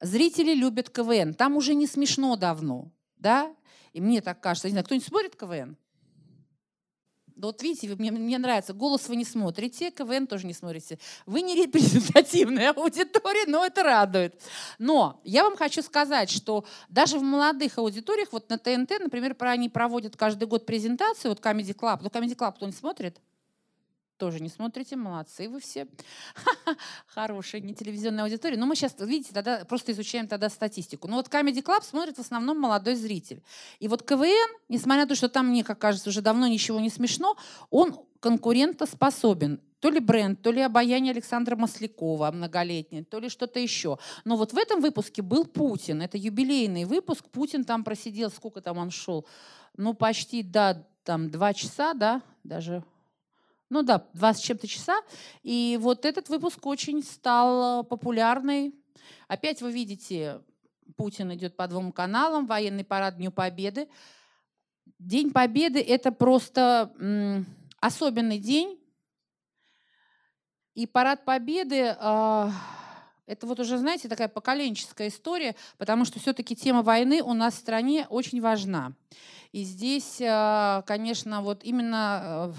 Зрители любят КВН. Там уже не смешно давно, да? И мне так кажется. Не знаю, кто-нибудь смотрит КВН? Да вот видите, мне, мне нравится, голос вы не смотрите, КВН тоже не смотрите. Вы не репрезентативная аудитория, но это радует. Но я вам хочу сказать, что даже в молодых аудиториях, вот на ТНТ, например, они проводят каждый год презентацию, вот Comedy Club, ну Comedy Club кто не смотрит? Тоже не смотрите, молодцы вы все. Хорошая не телевизионная аудитория. Но мы сейчас, видите, тогда просто изучаем тогда статистику. Ну вот Comedy Club смотрит в основном молодой зритель. И вот КВН, несмотря на то, что там, мне как кажется, уже давно ничего не смешно, он конкурентоспособен. То ли бренд, то ли обаяние Александра Маслякова многолетнее, то ли что-то еще. Но вот в этом выпуске был Путин. Это юбилейный выпуск. Путин там просидел, сколько там он шел? Ну, почти, да, там два часа, да, даже ну да, два с чем-то часа. И вот этот выпуск очень стал э, популярный. Опять вы видите, Путин идет по двум каналам, военный парад Дню Победы. День Победы – это просто м, особенный день. И парад Победы а, это вот уже, знаете, такая поколенческая история, потому что все-таки тема войны у нас в стране очень важна. И здесь, а, конечно, вот именно,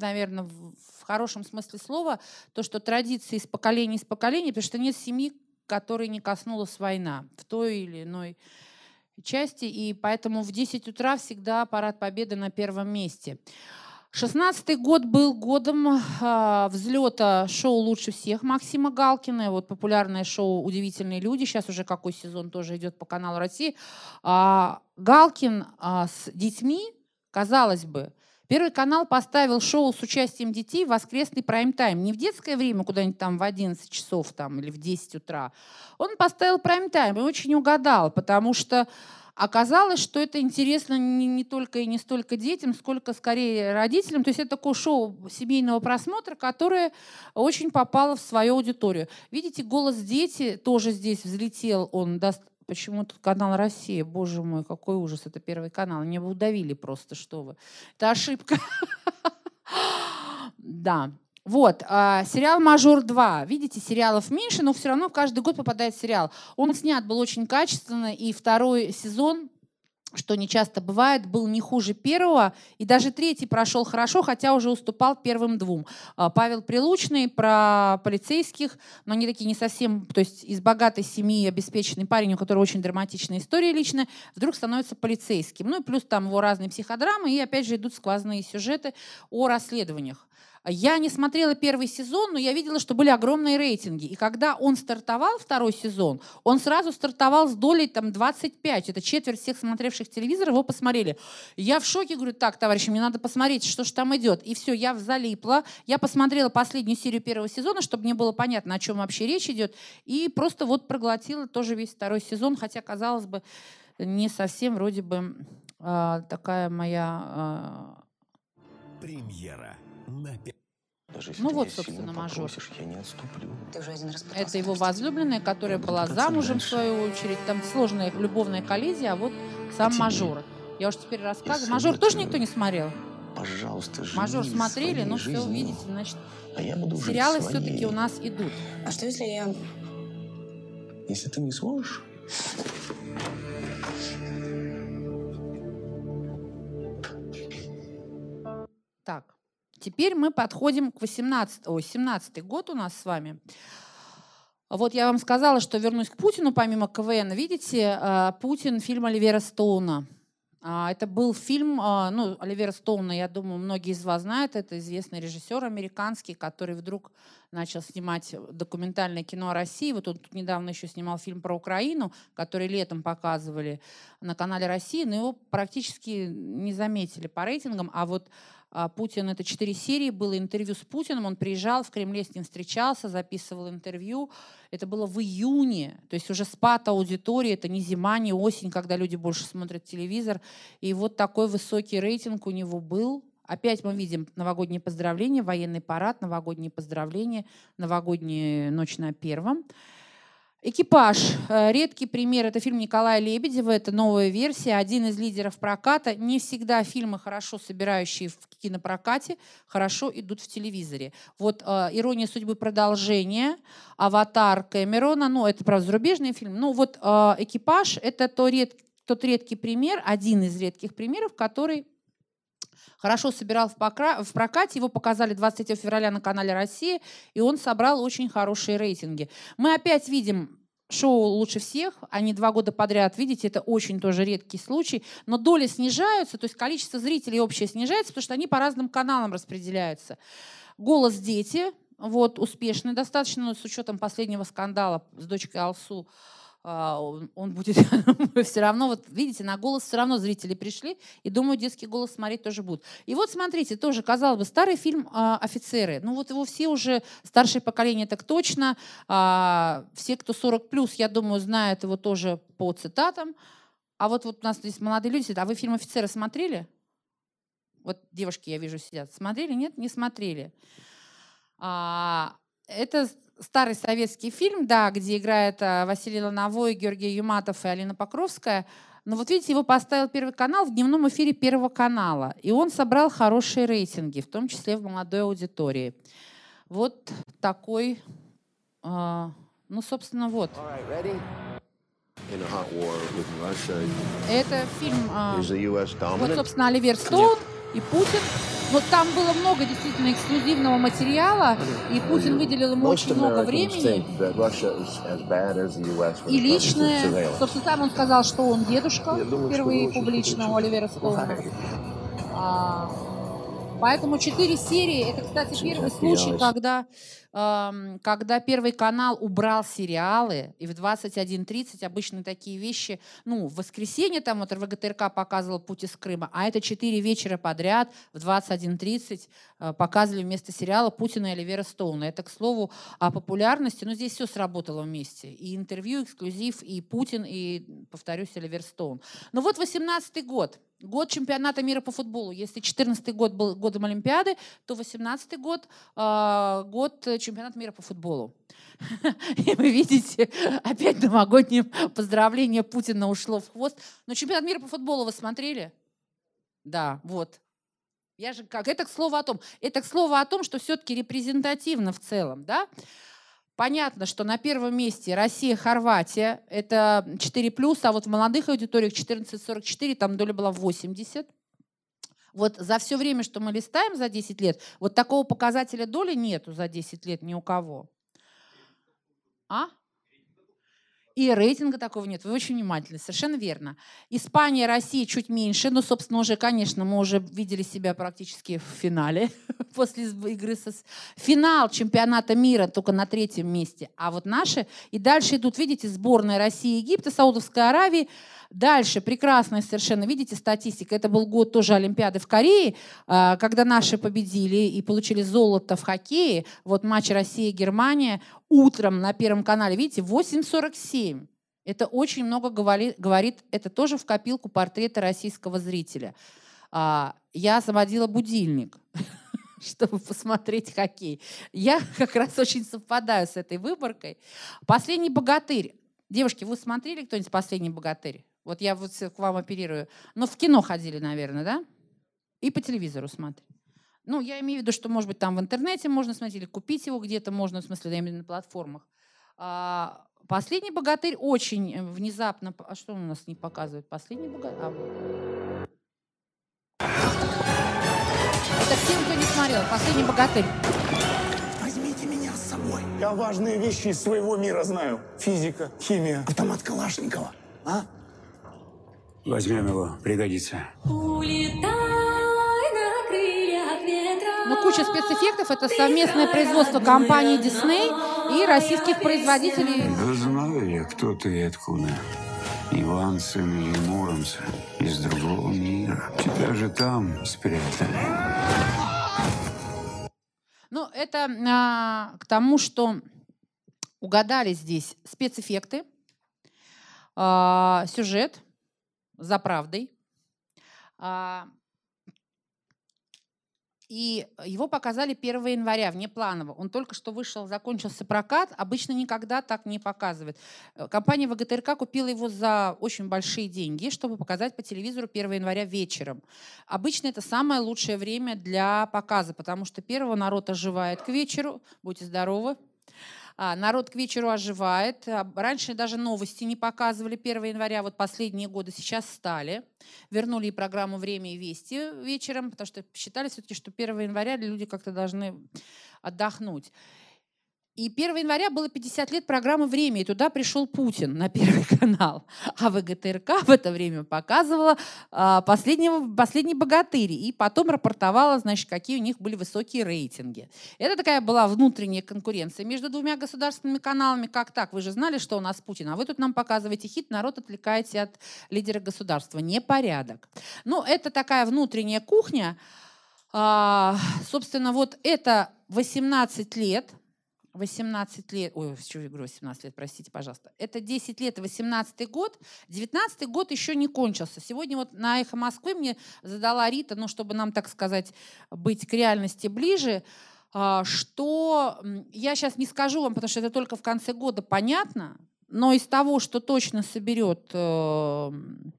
наверное, в хорошем смысле слова, то, что традиции из поколения из поколения, потому что нет семьи, которой не коснулась война в той или иной части, и поэтому в 10 утра всегда парад Победы на первом месте. 16 год был годом э, взлета шоу «Лучше всех» Максима Галкина. Вот популярное шоу «Удивительные люди». Сейчас уже какой сезон тоже идет по каналу России. А, Галкин а, с детьми, казалось бы, Первый канал поставил шоу с участием детей в воскресный прайм-тайм. Не в детское время, куда-нибудь там в 11 часов там, или в 10 утра. Он поставил прайм-тайм и очень угадал, потому что Оказалось, что это интересно не, не только и не столько детям, сколько скорее родителям. То есть это такое шоу семейного просмотра, которое очень попало в свою аудиторию. Видите, голос дети тоже здесь взлетел. Он даст Почему тут канал Россия? Боже мой, какой ужас. Это первый канал. Меня бы удавили просто, что вы. Это ошибка. Да. Вот, а, сериал «Мажор 2». Видите, сериалов меньше, но все равно каждый год попадает сериал. Он снят был очень качественно, и второй сезон что не часто бывает, был не хуже первого, и даже третий прошел хорошо, хотя уже уступал первым двум. А, Павел Прилучный про полицейских, но они такие не совсем, то есть из богатой семьи обеспеченный парень, у которого очень драматичная история личная, вдруг становится полицейским. Ну и плюс там его разные психодрамы, и опять же идут сквозные сюжеты о расследованиях. Я не смотрела первый сезон, но я видела, что были огромные рейтинги. И когда он стартовал, второй сезон, он сразу стартовал с долей там, 25. Это четверть всех смотревших телевизор его посмотрели. Я в шоке, говорю, так, товарищи, мне надо посмотреть, что же там идет. И все, я залипла. Я посмотрела последнюю серию первого сезона, чтобы мне было понятно, о чем вообще речь идет. И просто вот проглотила тоже весь второй сезон, хотя, казалось бы, не совсем вроде бы э, такая моя... Э... Премьера Даже если ну вот, собственно, мажор. попросишь, я не отступлю. Ты уже один раз Это его возлюбленная, которая была замужем, в свою очередь. Там сложная любовная коллизия, а вот сам тебе? мажор. Я уж теперь рассказываю. Мажор тоже никто не смотрел? Пожалуйста, живи Мажор смотрели, своей ну все, увидите, значит, А я буду сериалы своей. все-таки у нас идут. А что если я... Если ты не сможешь, Так, теперь мы подходим к 18, ой, 17 год у нас с вами. Вот я вам сказала, что вернусь к Путину помимо КВН. Видите, э, Путин, фильм Оливера Стоуна. А, Это был фильм, а, ну, Оливера Стоуна, я думаю, многие из вас знают, это известный режиссер американский, который вдруг начал снимать документальное кино о России. Вот он тут недавно еще снимал фильм про Украину, который летом показывали на канале России, но его практически не заметили по рейтингам. А вот Путин, это четыре серии, было интервью с Путиным, он приезжал, в Кремле с ним встречался, записывал интервью. Это было в июне, то есть уже спад аудитории, это не зима, не осень, когда люди больше смотрят телевизор. И вот такой высокий рейтинг у него был. Опять мы видим новогодние поздравления, военный парад, новогодние поздравления, новогодняя ночь на первом. Экипаж. Э, редкий пример – это фильм Николая Лебедева. Это новая версия, один из лидеров проката. Не всегда фильмы, хорошо собирающие в кинопрокате, хорошо идут в телевизоре. Вот э, «Ирония судьбы» продолжение, «Аватар» Кэмерона, ну, это, правда, зарубежный фильм. Ну, вот э, «Экипаж» – это то ред, тот редкий пример, один из редких примеров, который хорошо собирал в, покра... в прокате. Его показали 23 февраля на канале «Россия», и он собрал очень хорошие рейтинги. Мы опять видим шоу «Лучше всех», они два года подряд, видите, это очень тоже редкий случай, но доли снижаются, то есть количество зрителей общее снижается, потому что они по разным каналам распределяются. «Голос дети», вот, успешный достаточно, но с учетом последнего скандала с дочкой Алсу, он будет все равно, вот видите, на голос все равно зрители пришли, и думаю, детский голос смотреть тоже будут. И вот смотрите, тоже, казалось бы, старый фильм а, «Офицеры». Ну вот его все уже, старшее поколение так точно, а, все, кто 40 плюс, я думаю, знают его тоже по цитатам. А вот, вот у нас здесь молодые люди сидят. А вы фильм «Офицеры» смотрели? Вот девушки, я вижу, сидят. Смотрели? Нет? Не смотрели. А, это старый советский фильм, да, где играет а, Василий Лановой, Георгий Юматов и Алина Покровская. Но вот видите, его поставил Первый канал в дневном эфире Первого канала. И он собрал хорошие рейтинги, в том числе в молодой аудитории. Вот такой, э, ну, собственно, вот. Это фильм, э, вот, собственно, Оливер Стоун и Путин. Вот там было много действительно эксклюзивного материала, и Путин выделил ему очень много времени. И личное. Собственно, там он сказал, что он дедушка, впервые публично у Оливера Стоуна. А, поэтому четыре серии. Это, кстати, первый случай, когда когда Первый канал убрал сериалы, и в 21.30 обычно такие вещи, ну, в воскресенье там вот РВГТРК показывал «Путь из Крыма», а это четыре вечера подряд в 21.30 э, показывали вместо сериала Путина и Оливера Стоуна. Это, к слову, о популярности, но здесь все сработало вместе. И интервью, эксклюзив, и Путин, и, повторюсь, Оливер Стоун. Но вот 18 год, год чемпионата мира по футболу. Если 14 год был годом Олимпиады, то 18 год э, год чемпионат мира по футболу. И вы видите, опять новогоднее поздравление Путина ушло в хвост. Но чемпионат мира по футболу вы смотрели? Да, вот. Я же как? Это к слову о том. Это к слову о том, что все-таки репрезентативно в целом, да? Понятно, что на первом месте Россия, Хорватия, это 4 плюс, а вот в молодых аудиториях 14-44, там доля была 80. Вот за все время, что мы листаем за 10 лет, вот такого показателя доли нету за 10 лет ни у кого. А? И рейтинга такого нет. Вы очень внимательны, совершенно верно. Испания, Россия чуть меньше, но, собственно, уже, конечно, мы уже видели себя практически в финале после игры со... Финал чемпионата мира только на третьем месте. А вот наши, и дальше идут, видите, сборная России, Египта, Саудовской Аравии, Дальше, прекрасная совершенно, видите, статистика. Это был год тоже Олимпиады в Корее, а, когда наши победили и получили золото в хоккее. Вот матч Россия-Германия утром на Первом канале, видите, 8.47. Это очень много говорит, говорит, это тоже в копилку портрета российского зрителя. А, я заводила будильник чтобы посмотреть хоккей. Я как раз очень совпадаю с этой выборкой. «Последний богатырь». Девушки, вы смотрели кто-нибудь «Последний богатырь»? Вот я вот к вам оперирую. Но в кино ходили, наверное, да? И по телевизору смотрели. Ну, я имею в виду, что, может быть, там в интернете можно смотреть, или купить его где-то можно, в смысле, именно на платформах. А, «Последний богатырь» очень э, внезапно... А что он у нас не показывает? «Последний богатырь»? А, Это всем, кто не смотрел. «Последний богатырь». Возьмите меня с собой. Я важные вещи из своего мира знаю. Физика, химия, автомат Калашникова. А? Возьмем его, пригодится. Ну, куча спецэффектов. Это совместное производство компании Disney и российских производителей. Да знаю я, кто ты и откуда. Иван, сын Ильи Муромца, из другого мира. Тебя же там спрятали. Ну, это а, к тому, что угадали здесь спецэффекты, а, сюжет за правдой. А, и его показали 1 января, внепланово. Он только что вышел, закончился прокат. Обычно никогда так не показывает. Э, компания ВГТРК купила его за очень большие деньги, чтобы показать по телевизору 1 января вечером. Обычно это самое лучшее время для показа, потому что первого народ оживает к вечеру. Будьте здоровы. А, народ к вечеру оживает. А, раньше даже новости не показывали 1 января, вот последние годы сейчас стали. Вернули и программу «Время и вести» вечером, потому что считали все-таки, что 1 января люди как-то должны отдохнуть. И 1 января было 50 лет программы «Время», и туда пришел Путин на Первый канал. А ВГТРК в это время показывала а, последнего, «Последний богатырь», и потом рапортовала, значит, какие у них были высокие рейтинги. Это такая была внутренняя конкуренция между двумя государственными каналами. Как так? Вы же знали, что у нас Путин, а вы тут нам показываете хит, народ отвлекаете от лидера государства. Непорядок. Ну, это такая внутренняя кухня. А, собственно, вот это 18 лет – 18 лет, ой, что я говорю, 18 лет, простите, пожалуйста. Это 10 лет и 18 год. 19 год еще не кончился. Сегодня вот на «Эхо Москвы» мне задала Рита, ну, чтобы нам, так сказать, быть к реальности ближе, а, что я сейчас не скажу вам, потому что это только в конце года понятно, но из того, что точно соберет эм,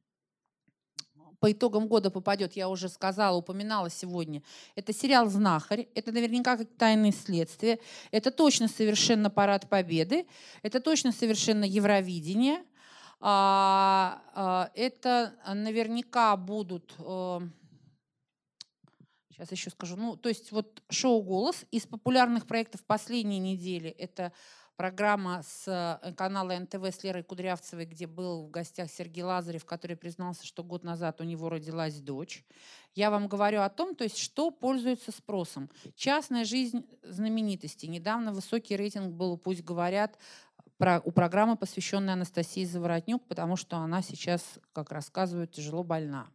по итогам года попадет, я уже сказала, упоминала сегодня, это сериал «Знахарь», это наверняка как «Тайные следствия», это точно совершенно «Парад Победы», это точно совершенно «Евровидение», а, а, это наверняка будут сейчас э, еще скажу, ну, то есть вот шоу «Голос» из популярных проектов последней недели это программа с э, канала НТВ с Лерой Кудрявцевой, где был в гостях Сергей Лазарев, который признался, что год назад у него родилась дочь. Я вам говорю о том, то есть, что пользуется спросом. Частная жизнь знаменитостей. Недавно высокий рейтинг был, пусть говорят, у программы, посвященной Анастасии Заворотнюк, потому что она сейчас, как рассказывают, тяжело больна.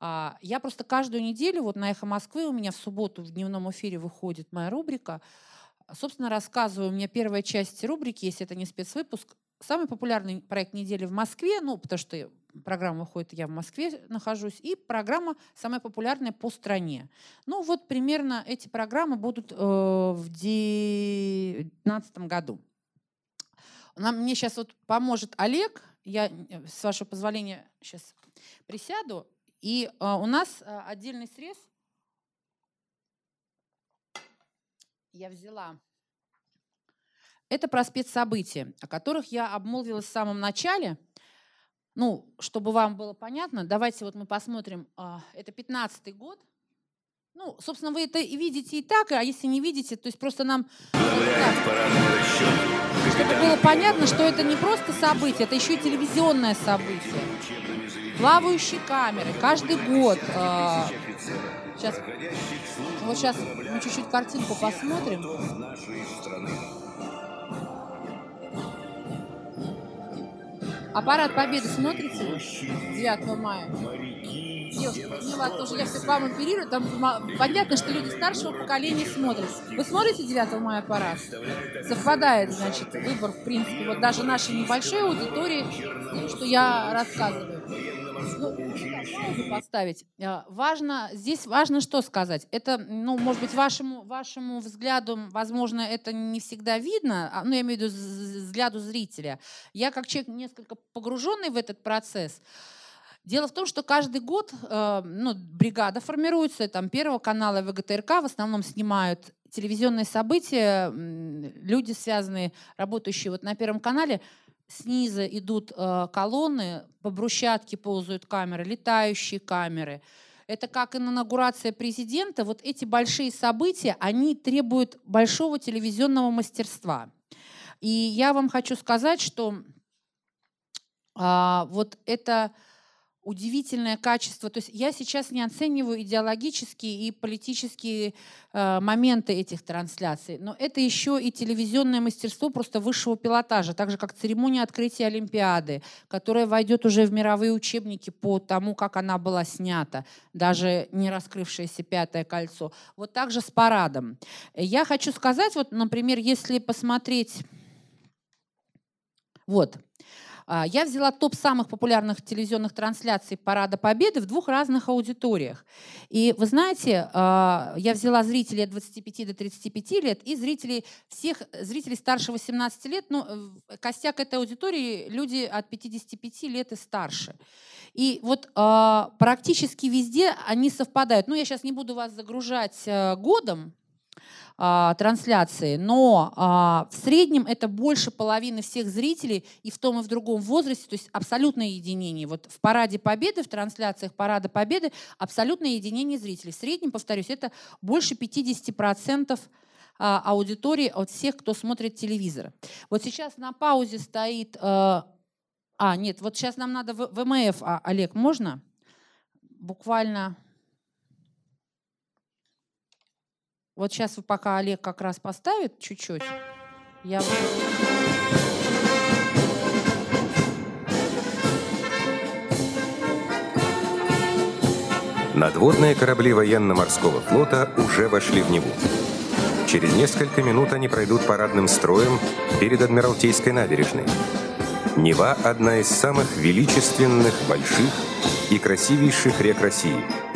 А, я просто каждую неделю, вот на «Эхо Москвы» у меня в субботу в дневном эфире выходит моя рубрика – Собственно, рассказываю, у меня первая часть рубрики, если это не спецвыпуск, самый популярный проект недели в Москве, ну, потому что программа выходит, я в Москве нахожусь, и программа самая популярная по стране. Ну, вот примерно эти программы будут э, в 2019 году. Нам, мне сейчас вот поможет Олег, я, с вашего позволения, сейчас присяду, и э, у нас э, отдельный срез я взяла. Это про спецсобытия, о которых я обмолвилась в самом начале. Ну, чтобы вам было понятно, давайте вот мы посмотрим. А, это 15 год. Ну, собственно, вы это и видите и так, а если не видите, то есть просто нам... Чтобы было понятно, что это не просто событие, это еще и телевизионное событие. Плавающие камеры каждый год. Сейчас а, вот сейчас мы чуть-чуть картинку посмотрим. Аппарат Победы смотрите? 9 мая. Девушка, поняла тоже, я все к вам оперирую, там понятно, что люди старшего поколения смотрят. Вы смотрите 9 мая аппарат? Совпадает, значит, выбор, в принципе, вот даже нашей небольшой аудитории, что я рассказываю. Ну, поставить. Э, важно, здесь важно что сказать. Это, ну, может быть, вашему, вашему взгляду, возможно, это не всегда видно, а, ну, я имею в виду взгляду зрителя. Я как человек несколько погруженный в этот процесс, Дело в том, что каждый год э, ну, бригада формируется, там Первого канала ВГТРК в основном снимают телевизионные события, люди, связанные, работающие вот на Первом канале, снизу идут э, колонны, по брусчатке ползают камеры, летающие камеры. Это как инаугурация президента. Вот эти большие события, они требуют большого телевизионного мастерства. И я вам хочу сказать, что а, вот это удивительное качество. То есть я сейчас не оцениваю идеологические и политические э, моменты этих трансляций, но это еще и телевизионное мастерство просто высшего пилотажа, так же как церемония открытия Олимпиады, которая войдет уже в мировые учебники по тому, как она была снята, даже не раскрывшееся пятое кольцо. Вот так же с парадом. Я хочу сказать, вот, например, если посмотреть... Вот, я взяла топ самых популярных телевизионных трансляций Парада Победы в двух разных аудиториях. И вы знаете, а, я взяла зрителей от 25 до 35 лет и зрителей, всех зрителей старше 18 лет, ну, э, костяк этой аудитории люди от 55 лет и старше. И вот э, практически везде они совпадают. Ну, я сейчас не буду вас загружать э, годом, а, трансляции, но а, в среднем это больше половины всех зрителей и в том и в другом возрасте, то есть абсолютное единение. Вот в Параде Победы, в трансляциях Парада Победы абсолютное единение зрителей. В среднем, повторюсь, это больше 50% а, аудитории от всех, кто смотрит телевизор. Вот сейчас на паузе стоит... Э, а, нет, вот сейчас нам надо ВМФ, а, Олег, можно? Буквально Вот сейчас пока Олег как раз поставит чуть-чуть, я... Надводные корабли военно-морского флота уже вошли в Неву. Через несколько минут они пройдут парадным строем перед Адмиралтейской набережной. Нева – одна из самых величественных, больших и красивейших рек России –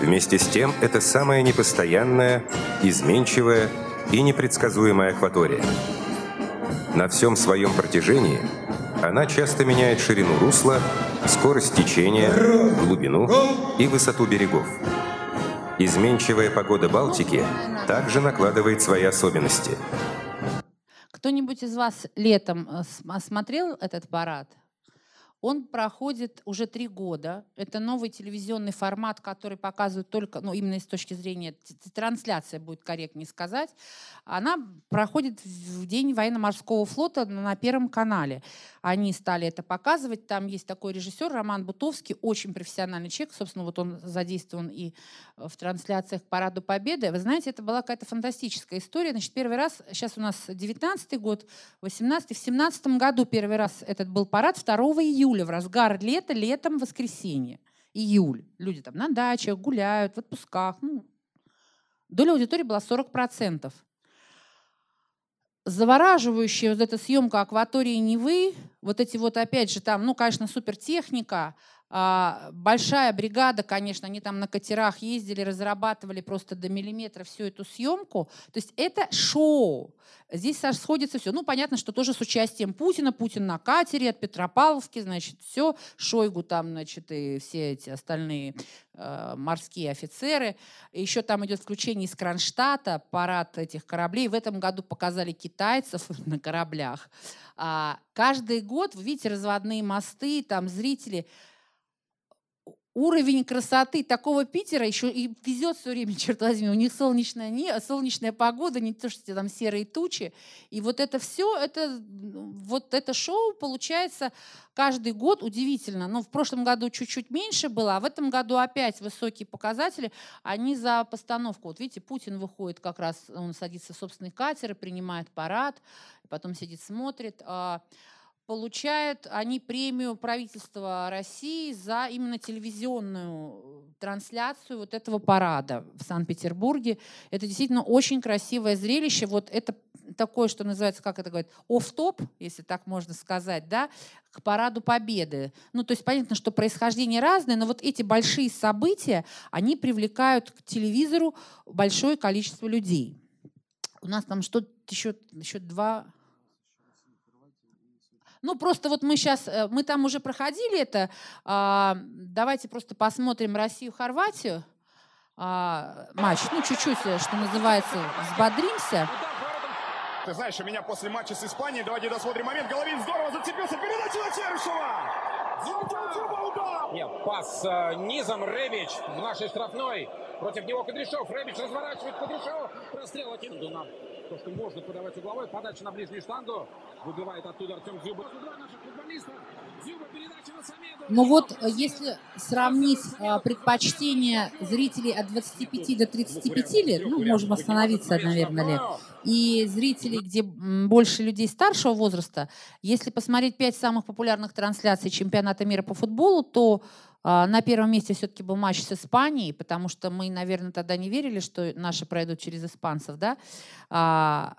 Вместе с тем, это самая непостоянная, изменчивая и непредсказуемая акватория. На всем своем протяжении она часто меняет ширину русла, скорость течения, глубину и высоту берегов. Изменчивая погода Балтики также накладывает свои особенности. Кто-нибудь из вас летом э, смотрел этот парад? Он проходит уже три года. Это новый телевизионный формат, который показывает только, ну, именно с точки зрения трансляция, будет корректнее сказать. Она проходит в День военно-морского флота на Первом канале. Они стали это показывать. Там есть такой режиссер Роман Бутовский, очень профессиональный человек. Собственно, вот он задействован и в трансляциях Параду Победы. Вы знаете, это была какая-то фантастическая история. Значит, первый раз, сейчас у нас 19 год, 18 в 17 году первый раз этот был парад, 2 июля, в разгар лета, летом, воскресенье, июль. Люди там на дачах гуляют, в отпусках. Ну, доля аудитории была 40%. Завораживающая вот эта съемка акватории Невы, вот эти вот опять же там, ну, конечно, супертехника, большая бригада, конечно, они там на катерах ездили, разрабатывали просто до миллиметра всю эту съемку. То есть это шоу. Здесь сходится все. Ну, понятно, что тоже с участием Путина. Путин на катере от Петропавловки, значит, все. Шойгу там, значит, и все эти остальные э, морские офицеры. Еще там идет включение из Кронштадта, парад этих кораблей. В этом году показали китайцев на кораблях. А, каждый год, вы видите, разводные мосты, там зрители – уровень красоты такого Питера еще и везет все время, черт возьми. У них солнечная, не, солнечная погода, не то, что там серые тучи. И вот это все, это, вот это шоу получается каждый год удивительно. Но в прошлом году чуть-чуть меньше было, а в этом году опять высокие показатели. Они за постановку. Вот видите, Путин выходит как раз, он садится в собственный катер и принимает парад, потом сидит, смотрит. Получают они премию правительства России за именно телевизионную трансляцию вот этого парада в Санкт-Петербурге. Это действительно очень красивое зрелище. Вот это такое, что называется, как это говорит, оф-топ, если так можно сказать, да, к параду Победы. Ну, то есть понятно, что происхождение разное, но вот эти большие события, они привлекают к телевизору большое количество людей. У нас там что-то еще, еще два ну, просто вот мы сейчас, э, мы там уже проходили это. А, давайте просто посмотрим Россию-Хорватию. А, матч, ну, чуть-чуть, э, что называется, взбодримся. Ты знаешь, у меня после матча с Испанией, давайте досмотрим момент, Головин здорово зацепился, передача на Черышева! Нет, пас э, низом Ребич в нашей штрафной. Против него Кудряшов. Ребич разворачивает Кудряшов. Прострел один. То, что можно подавать угловой, подача на ближнюю штангу. Выбивает оттуда Артем Дзюба. Но вот э, если сравнить э, предпочтения зрителей от 25 до 35 лет, ну, можем остановиться, наверное, лет, и зрителей, где больше людей старшего возраста, если посмотреть пять самых популярных трансляций чемпионата мира по футболу, то на первом месте все-таки был матч с Испанией, потому что мы, наверное, тогда не верили, что наши пройдут через испанцев, да. А,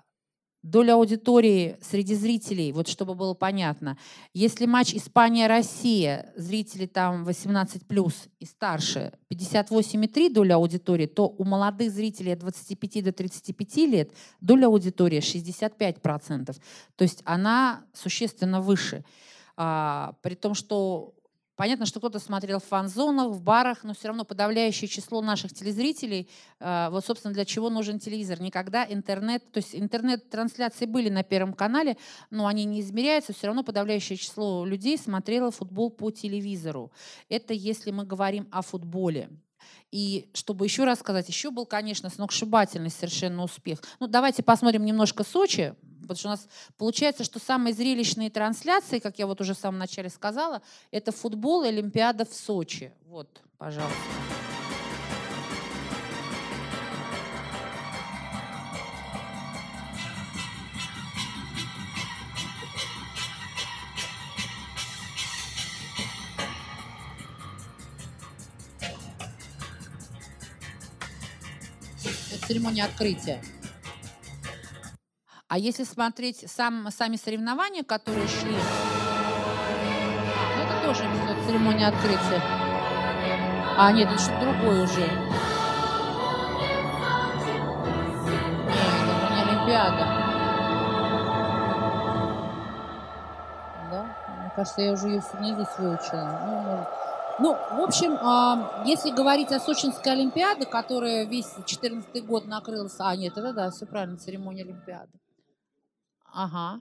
доля аудитории среди зрителей, вот чтобы было понятно, если матч Испания-Россия, зрители там 18 плюс и старше, 58,3 доля аудитории, то у молодых зрителей от 25 до 35 лет доля аудитории 65%. То есть она существенно выше. А, при том, что Понятно, что кто-то смотрел в фан-зонах, в барах, но все равно подавляющее число наших телезрителей, э, вот, собственно, для чего нужен телевизор. Никогда интернет, то есть интернет-трансляции были на Первом канале, но они не измеряются, все равно подавляющее число людей смотрело футбол по телевизору. Это если мы говорим о футболе. И чтобы еще раз сказать, еще был, конечно, сногсшибательный совершенно успех. Ну, давайте посмотрим немножко Сочи, потому что у нас получается, что самые зрелищные трансляции, как я вот уже в самом начале сказала, это футбол и Олимпиада в Сочи. Вот, пожалуйста. Церемония открытия. А если смотреть сам, сами соревнования, которые шли, ну, это тоже все, церемония открытия. А, нет, это что-то другое уже. Нет, это не Олимпиада. Да? Мне кажется, я уже ее наизусть выучила. Ну, может. Ну, в общем, а, если говорить о Сочинской Олимпиаде, которая весь 14 год накрылась... А, нет, это да, все правильно, церемония Олимпиады. Ага.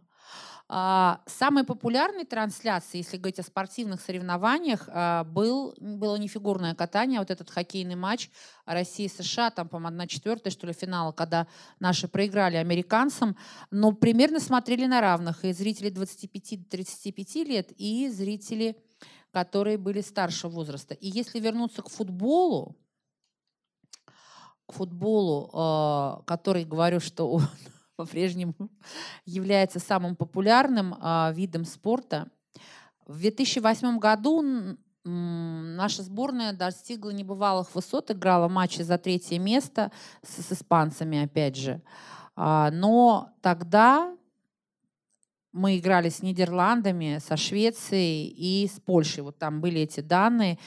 А, самой популярной трансляцией, если говорить о спортивных соревнованиях, а, был, было не фигурное катание, а вот этот хоккейный матч России-США, там, по-моему, 1-4, что ли, финала, когда наши проиграли американцам, но примерно смотрели на равных. И зрители 25-35 лет, и зрители, которые были старшего возраста. И если вернуться к футболу, к футболу, который, говорю, что он по-прежнему является самым популярным а, видом спорта. В 2008 году наша сборная достигла небывалых высот, играла матчи за третье место с, с испанцами, опять же. А, но тогда мы играли с Нидерландами, со Швецией и с Польшей. Вот там были эти данные.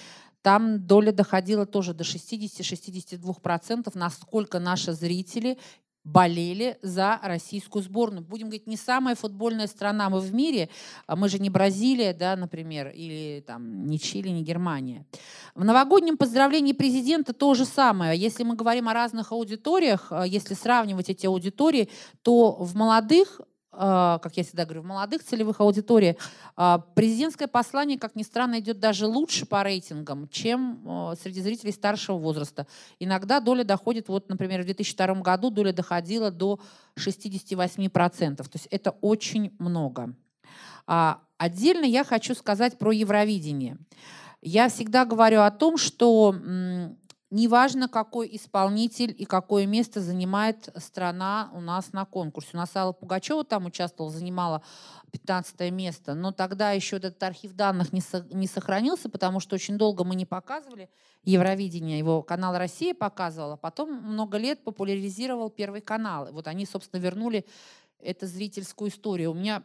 Там доля доходила тоже до 60-62%, насколько наши зрители болели за российскую сборную. Будем говорить, не самая футбольная страна мы в мире, а мы же не Бразилия, да, например, или там не Чили, не Германия. В новогоднем поздравлении президента то же самое. Если мы говорим о разных аудиториях, а, если сравнивать эти аудитории, то в молодых как я всегда говорю, в молодых целевых аудиториях, а, президентское послание, как ни странно, идет даже лучше по рейтингам, чем а, среди зрителей старшего возраста. Иногда доля доходит, вот, например, в 2002 году доля доходила до 68%. То есть это очень много. Отдельно я хочу сказать про Евровидение. Я всегда говорю о том, что Неважно, какой исполнитель и какое место занимает страна у нас на конкурсе. У нас Алла Пугачева там участвовала, занимала 15 место, но тогда еще этот архив данных не, со, не сохранился, потому что очень долго мы не показывали Евровидение. Его канал «Россия» показывал, а потом много лет популяризировал Первый канал. Вот они, собственно, вернули эту зрительскую историю. У меня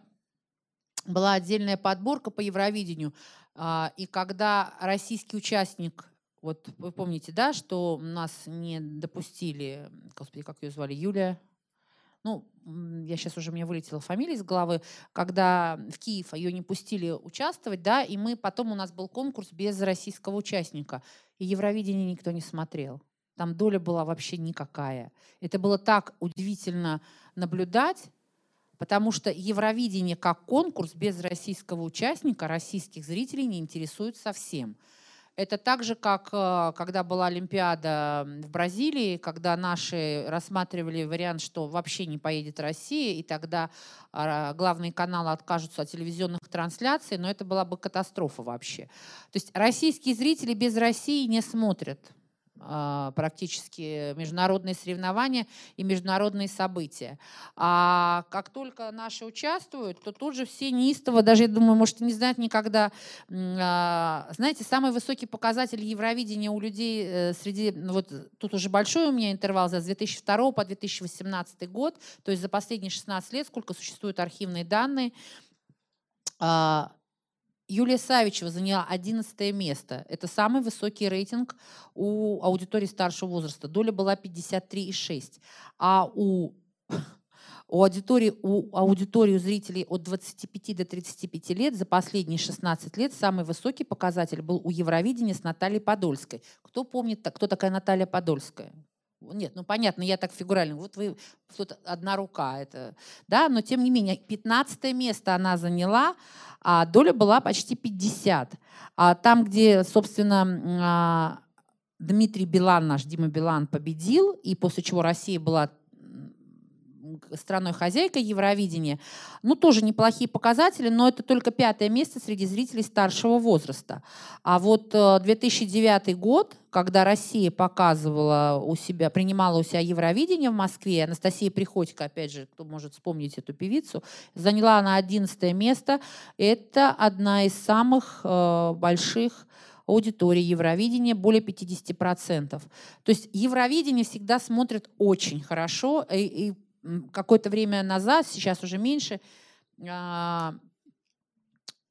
была отдельная подборка по Евровидению. А, и когда российский участник вот вы помните, да, что нас не допустили, господи, как ее звали, Юлия, ну, я сейчас уже, мне вылетела фамилия из головы, когда в Киев ее не пустили участвовать, да, и мы, потом у нас был конкурс без российского участника, и Евровидение никто не смотрел. Там доля была вообще никакая. Это было так удивительно наблюдать, потому что Евровидение как конкурс без российского участника российских зрителей не интересует совсем. Это так же, как э, когда была Олимпиада в Бразилии, когда наши рассматривали вариант, что вообще не поедет Россия, и тогда а, главные каналы откажутся от телевизионных трансляций, но это была бы катастрофа вообще. То есть российские зрители без России не смотрят практически международные соревнования и международные события. А как только наши участвуют, то тут же все неистово, даже, я думаю, может, не знают никогда. А, знаете, самый высокий показатель Евровидения у людей э, среди, ну вот тут уже большой у меня интервал за 2002 по 2018 год, то есть за последние 16 лет, сколько существуют архивные данные, а, Юлия Савичева заняла 11 место. Это самый высокий рейтинг у аудитории старшего возраста. Доля была 53,6. А у, у, аудитории, у аудитории зрителей от 25 до 35 лет за последние 16 лет самый высокий показатель был у Евровидения с Натальей Подольской. Кто помнит, кто такая Наталья Подольская? Нет, ну понятно, я так фигурально. Вот вы, тут одна рука, это, да, но тем не менее, 15 место она заняла, а доля была почти 50. А там, где, собственно, а, Дмитрий Билан, наш Дима Билан, победил, и после чего Россия была страной-хозяйкой Евровидения. Ну, тоже неплохие показатели, но это только пятое место среди зрителей старшего возраста. А вот 2009 э, год, когда Россия показывала у себя, принимала у себя Евровидение в Москве, Анастасия Приходько, опять же, кто может вспомнить эту певицу, заняла на 11 место. Это одна из самых э, больших аудитории Евровидения более 50%. То есть Евровидение всегда смотрят очень хорошо, и, и какое-то время назад, сейчас уже меньше, а,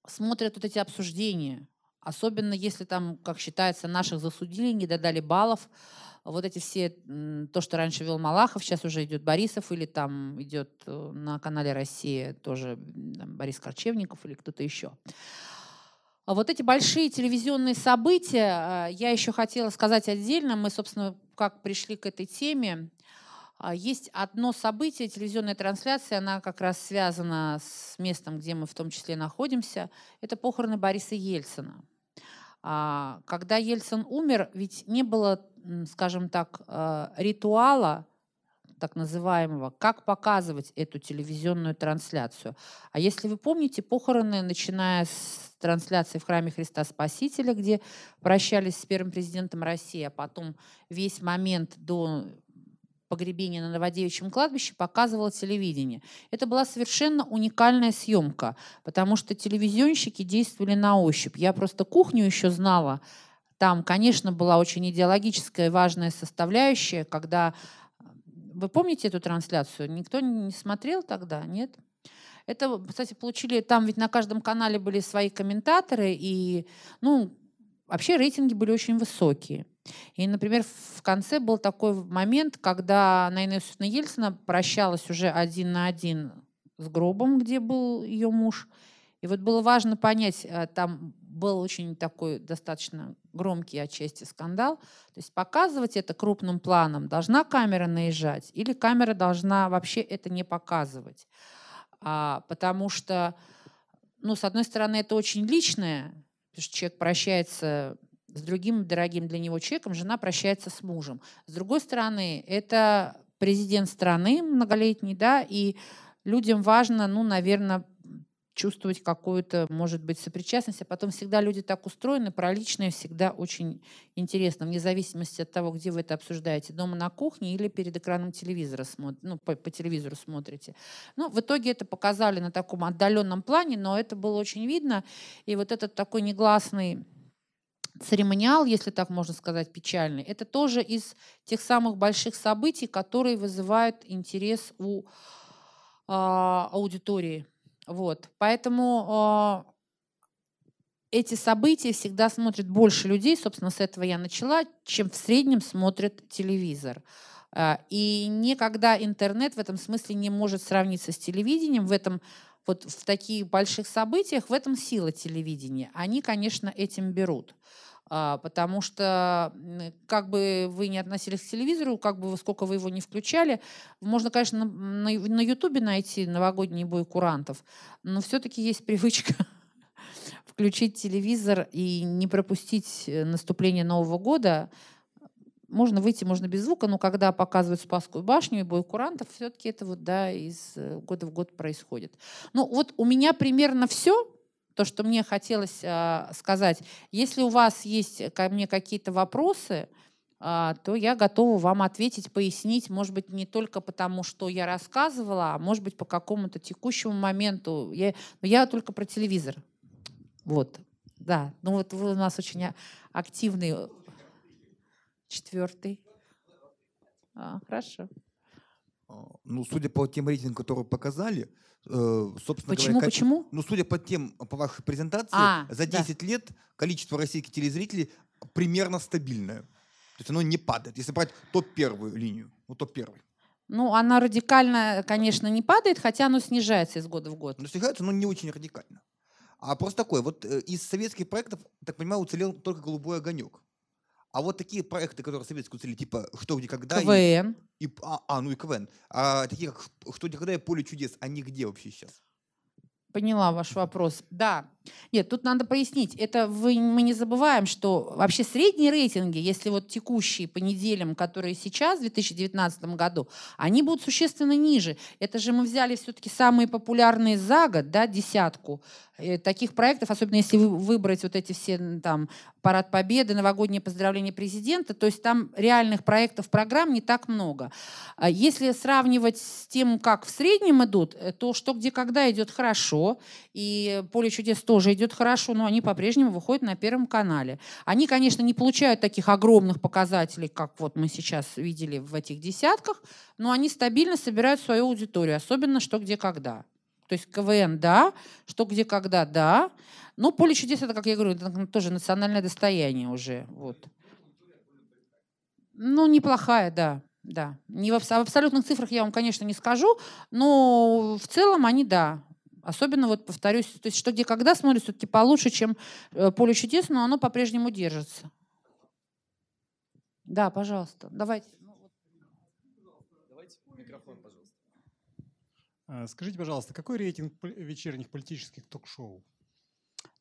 смотрят вот эти обсуждения. Особенно если там, как считается, наших засудили, не додали баллов. Вот эти все, то, что раньше вел Малахов, сейчас уже идет Борисов, или там идет э, на канале «Россия» тоже Борис Корчевников или кто-то еще. А вот эти большие телевизионные события, а, я еще хотела сказать отдельно. Мы, собственно, как пришли к этой теме, есть одно событие, телевизионная трансляция, она как раз связана с местом, где мы в том числе находимся. Это похороны Бориса Ельцина. А, когда Ельцин умер, ведь не было, скажем так, а, ритуала, так называемого, как показывать эту телевизионную трансляцию. А если вы помните, похороны, начиная с трансляции в храме Христа Спасителя, где прощались с первым президентом России, а потом весь момент до погребение на Новодевичьем кладбище показывало телевидение. Это была совершенно уникальная съемка, потому что телевизионщики действовали на ощупь. Я просто кухню еще знала. Там, конечно, была очень идеологическая важная составляющая, когда... Вы помните эту трансляцию? Никто не смотрел тогда, нет? Это, кстати, получили... Там ведь на каждом канале были свои комментаторы, и, ну, вообще рейтинги были очень высокие. И, например, в конце был такой момент, когда Найна Иосифовна Ельцина прощалась уже один на один с гробом, где был ее муж. И вот было важно понять, э, там был очень такой достаточно громкий отчасти скандал. То есть показывать это крупным планом, должна камера наезжать или камера должна вообще это не показывать. А, потому что, ну, с одной стороны, это очень личное, потому что человек прощается с другим дорогим для него человеком, жена прощается с мужем. С другой стороны, это президент страны многолетний, да, и людям важно, ну, наверное, чувствовать какую-то, может быть, сопричастность, а потом всегда люди так устроены, про личное всегда очень интересно, вне зависимости от того, где вы это обсуждаете, дома на кухне или перед экраном телевизора, смотрите, ну, по, по телевизору смотрите. Ну, в итоге это показали на таком отдаленном плане, но это было очень видно, и вот этот такой негласный церемониал, если так можно сказать, печальный, это тоже из тех самых больших событий, которые вызывают интерес у э, аудитории. Вот. Поэтому э, эти события всегда смотрят больше людей, собственно, с этого я начала, чем в среднем смотрят телевизор. Э, и никогда интернет в этом смысле не может сравниться с телевидением. В этом вот в таких больших событиях в этом сила телевидения. Они, конечно, этим берут. А, потому что как бы вы не относились к телевизору, как бы сколько вы его не включали, можно, конечно, на Ютубе найти новогодний бой курантов, но все-таки есть привычка включить телевизор и не пропустить э, наступление Нового года. Можно выйти, можно без звука, но когда показывают Спасскую башню и бой курантов, все-таки это вот, да, из э, года в год происходит. Ну, вот у меня примерно все, то, что мне хотелось а, сказать. Если у вас есть ко мне какие-то вопросы, а, то я готова вам ответить, пояснить, может быть, не только потому, что я рассказывала, а может быть, по какому-то текущему моменту. Я, я только про телевизор. Вот, да. Ну вот вы у нас очень а- активный. Четвертый. А, хорошо. Ну, судя по тем рейтингам, которые показали, э, собственно Почему, говоря... почему? Ну, судя по тем, по вашей презентации, А, за да. 10 лет количество российских телезрителей примерно стабильное. То есть оно не падает. Если брать топ-первую линию, ну, топ-первый. Ну, она радикально, конечно, не падает, хотя оно снижается из года в год. Но снижается, но не очень радикально. А просто такое, вот э, из советских проектов, так понимаю, уцелел только «Голубой огонек». А вот такие проекты, которые советские уцелели, типа «Что, где, когда» и- КВН. И, а, а, ну и КВН. А такие как «Что, где, когда» и «Поле чудес», они где вообще сейчас? Поняла ваш вопрос. Да. Нет, тут надо пояснить. Это вы, мы не забываем, что вообще средние рейтинги, если вот текущие по неделям, которые сейчас, в 2019 году, они будут существенно ниже. Это же мы взяли все-таки самые популярные за год, да, десятку э, таких проектов, особенно если вы выбрать вот эти все там Парад Победы, новогоднее поздравление президента, то есть там реальных проектов, программ не так много. А Если сравнивать с тем, как в среднем идут, э, то что, где, когда идет хорошо, и «Поле чудес» тоже идет хорошо, но они по-прежнему выходят на Первом канале. Они, конечно, не получают таких огромных показателей, как вот мы сейчас видели в этих десятках, но они стабильно собирают свою аудиторию, особенно «Что, где, когда». То есть КВН – да, «Что, где, когда» – да, но «Поле чудес» – это, как я говорю, это тоже национальное достояние уже. Вот. Ну, неплохая, да. Да. Не в, в абсолютных цифрах я вам, конечно, не скажу, но в целом они, да. Особенно, вот повторюсь, то есть что где когда смотрится все-таки получше, чем э, «Поле чудес», но оно по-прежнему держится. Да, пожалуйста. Давайте. Микрофон, пожалуйста. А, Скажите, пожалуйста, какой рейтинг вечерних политических ток-шоу?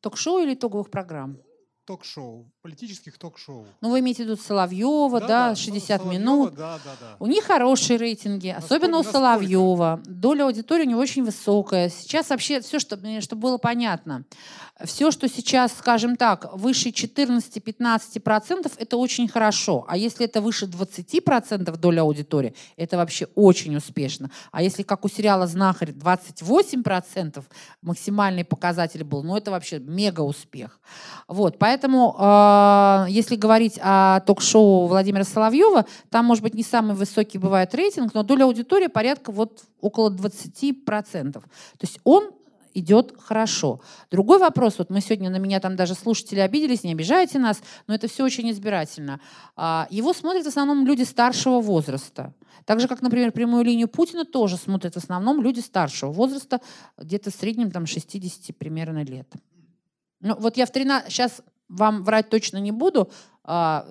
Ток-шоу или итоговых программ? Ток-шоу, политических ток-шоу. Ну, вы имеете в виду Соловьева, да, Да-да, 60 Соловьева, минут. да, да, да. У них хорошие рейтинги, особенно у насколько? Соловьева. Доля аудитории у него очень высокая. Сейчас вообще все, что, чтобы было понятно, все, что сейчас, скажем так, выше 14-15%, это очень хорошо. А если это выше 20% доля аудитории, это вообще очень успешно. А если, как у сериала «Знахарь», 28% максимальный показатель был, ну это вообще мега успех. Вот, поэтому, э, если говорить о ток-шоу Владимира Соловьева, там, может быть, не самый высокий бывает рейтинг, но доля аудитории порядка вот около 20%. То есть он идет хорошо. Другой вопрос, вот мы сегодня на меня там даже слушатели обиделись, не обижайте нас, но это все очень избирательно. А, Его смотрят в основном люди старшего возраста. Так же, как, например, прямую линию Путина тоже смотрят в основном люди старшего возраста, где-то в среднем там 60 примерно лет. Ну, вот я в 13... Сейчас вам врать точно не буду, а,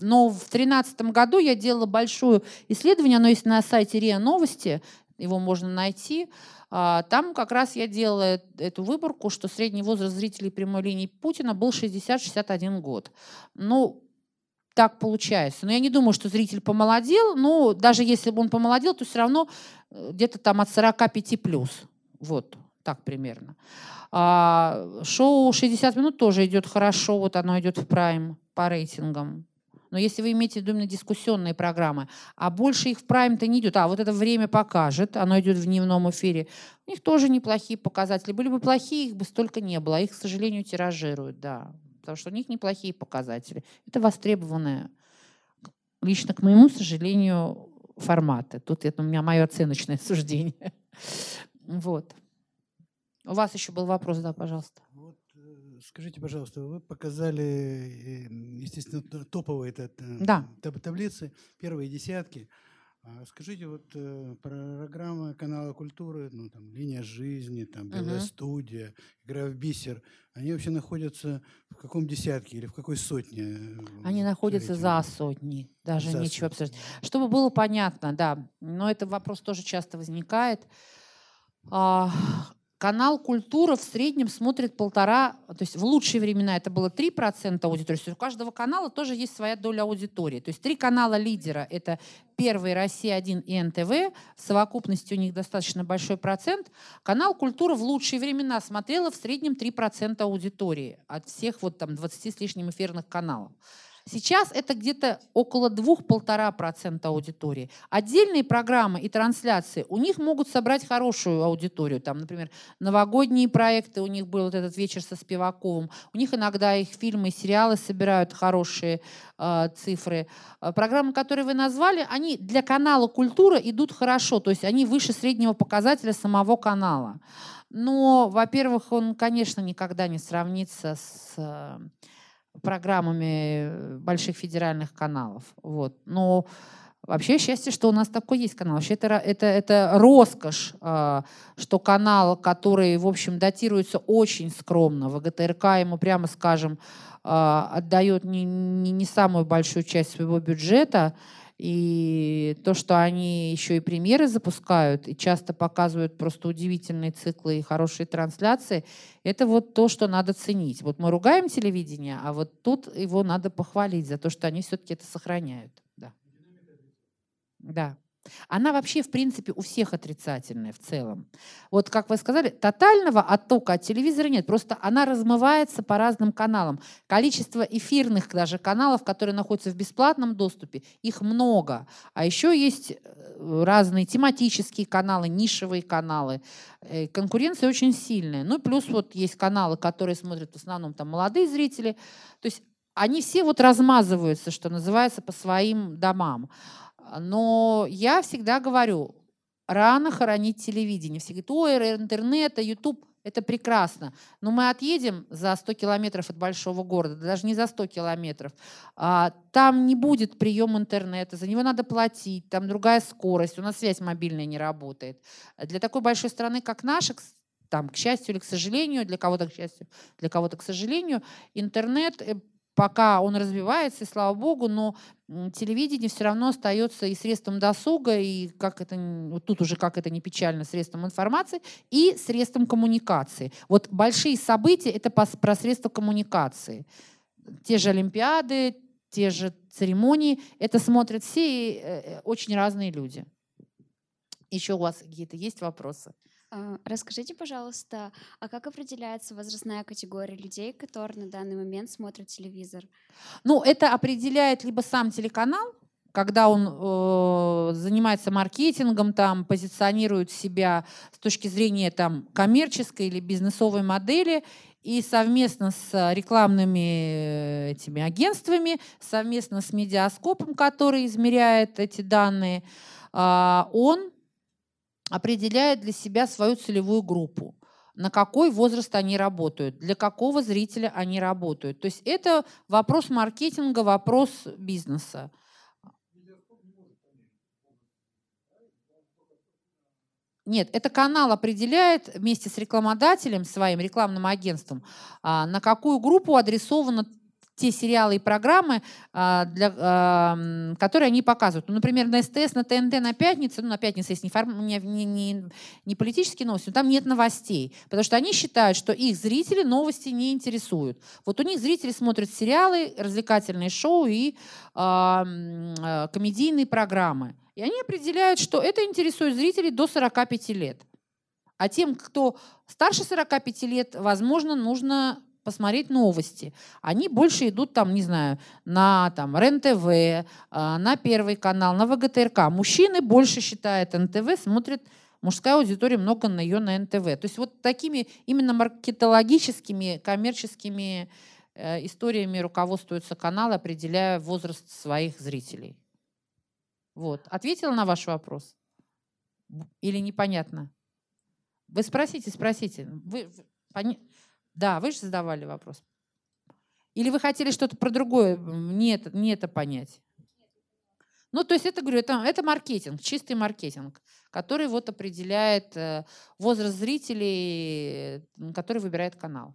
но в 2013 году я делала большое исследование, оно есть на сайте РИА Новости, его можно найти. А, Там как раз я делала эту выборку, что средний возраст зрителей прямой линии Путина был 60-61 год. Ну, так получается. Но я не думаю, что зритель помолодел. Но даже если бы он помолодел, то все равно э, где-то там от 45 плюс. Вот, так примерно. А, шоу «60 минут» тоже идет хорошо, вот оно идет в прайм по рейтингам. Но если вы имеете в виду именно дискуссионные программы, а больше их в прайм-то не идет. А вот это время покажет, оно идет в дневном эфире. У них тоже неплохие показатели. Были бы плохие, их бы столько не было. А их, к сожалению, тиражируют, да. Потому что у них неплохие показатели. Это востребованные, лично к моему сожалению, форматы. Тут это у меня мое оценочное суждение. Вот. У вас еще был вопрос, да, пожалуйста. Скажите, пожалуйста, вы показали, э, естественно, топовые та- Да. таб- таблицы, первые десятки. А Скажите, вот э, программа канала культуры, ну там «Линия жизни», там «Белая Мгм. студия», «Игра в бисер», они вообще находятся в каком десятке или в какой сотне? э, Они вот находятся за сотни, даже За нечего сотни. обсуждать. Чтобы было понятно, да, но этот вопрос тоже часто возникает. А, канал «Культура» в среднем смотрит полтора, то есть в лучшие времена это было 3% аудитории, то есть у каждого канала тоже есть своя доля аудитории. То есть три канала лидера – это Первый, Россия-1 и НТВ. В совокупности у них достаточно большой процент. Канал «Культура» в лучшие времена смотрела в среднем 3% аудитории от всех вот там 20 с лишним эфирных каналов. Сейчас это где-то около 2-1,5% аудитории. Отдельные программы и трансляции у них могут собрать хорошую аудиторию. Там, например, новогодние проекты, у них был вот этот вечер со Спиваковым. У них иногда их фильмы и сериалы собирают хорошие э, цифры. А программы, которые вы назвали, они для канала «Культура» идут хорошо. То есть они выше среднего показателя самого канала. Но, во-первых, он, конечно, никогда не сравнится с программами э, больших федеральных каналов. Вот. Но вообще счастье, что у нас такой есть канал. Вообще это, это, это роскошь, а, что канал, который, в общем, датируется очень скромно, ВГТРК ему, прямо скажем, а, отдает не, не, не самую большую часть своего бюджета, и то, что они еще и премьеры запускают и часто показывают просто удивительные циклы и хорошие трансляции, это вот то, что надо ценить. Вот мы ругаем телевидение, а вот тут его надо похвалить за то, что они все-таки это сохраняют. Да. Да. Она вообще, в принципе, у всех отрицательная в целом. Вот, как вы сказали, тотального оттока от телевизора нет. Просто она размывается по разным каналам. Количество эфирных даже каналов, которые находятся в бесплатном доступе, их много. А еще есть э, разные тематические каналы, нишевые каналы. Э, конкуренция очень сильная. Ну, плюс вот есть каналы, которые смотрят в основном там молодые зрители. То есть они все вот размазываются, что называется, по своим домам. Но я всегда говорю, рано хоронить телевидение. Все говорят, ой, интернет, YouTube, это прекрасно. Но мы отъедем за 100 километров от большого города, даже не за 100 километров. А, там не будет прием интернета, за него надо платить, там другая скорость, у нас связь мобильная не работает. Для такой большой страны, как наша, там, к счастью или к сожалению, для кого-то к счастью, для кого-то к сожалению, интернет э, пока он развивается, и слава богу, но телевидение все равно остается и средством досуга, и как это, вот тут уже как это не печально, средством информации, и средством коммуникации. Вот большие события — это про средства коммуникации. Те же Олимпиады, те же церемонии, это смотрят все э, э, очень разные люди. Еще у вас какие-то есть вопросы? А, расскажите, пожалуйста, а как определяется возрастная категория людей, которые на данный момент смотрят телевизор? Ну, это определяет либо сам телеканал, когда он э, занимается маркетингом, там, позиционирует себя с точки зрения там, коммерческой или бизнесовой модели, и совместно с рекламными э, этими агентствами, совместно с медиаскопом, который измеряет эти данные, э, он определяет для себя свою целевую группу на какой возраст они работают, для какого зрителя они работают. То есть это вопрос маркетинга, вопрос бизнеса. Нет, это канал определяет вместе с рекламодателем, своим рекламным агентством, а, на какую группу адресовано те сериалы и программы, а, для, а, которые они показывают. Ну, например, на СТС, на ТНТ, на пятницу, ну, на пятнице есть не, фарм, не, не, не, не политические новости, но там нет новостей, потому что они считают, что их зрители новости не интересуют. Вот у них зрители смотрят сериалы, развлекательные шоу и э, комедийные программы. И они определяют, что это интересует зрителей до 45 лет. А тем, кто старше 45 лет, возможно, нужно посмотреть новости. Они больше идут там, не знаю, на там, РЕН-ТВ, а, на Первый канал, на ВГТРК. Мужчины больше считают НТВ, смотрят мужская аудитория много на ее на НТВ. То есть вот такими именно маркетологическими, коммерческими э, историями руководствуются каналы, определяя возраст своих зрителей. Вот. Ответила на ваш вопрос? Или непонятно? Вы спросите, спросите. Вы, пони... Да, вы же задавали вопрос. Или вы хотели что-то про другое, не это, не это понять? Ну, то есть это, говорю, это, это маркетинг, чистый маркетинг, который вот определяет э, возраст зрителей, который выбирает канал.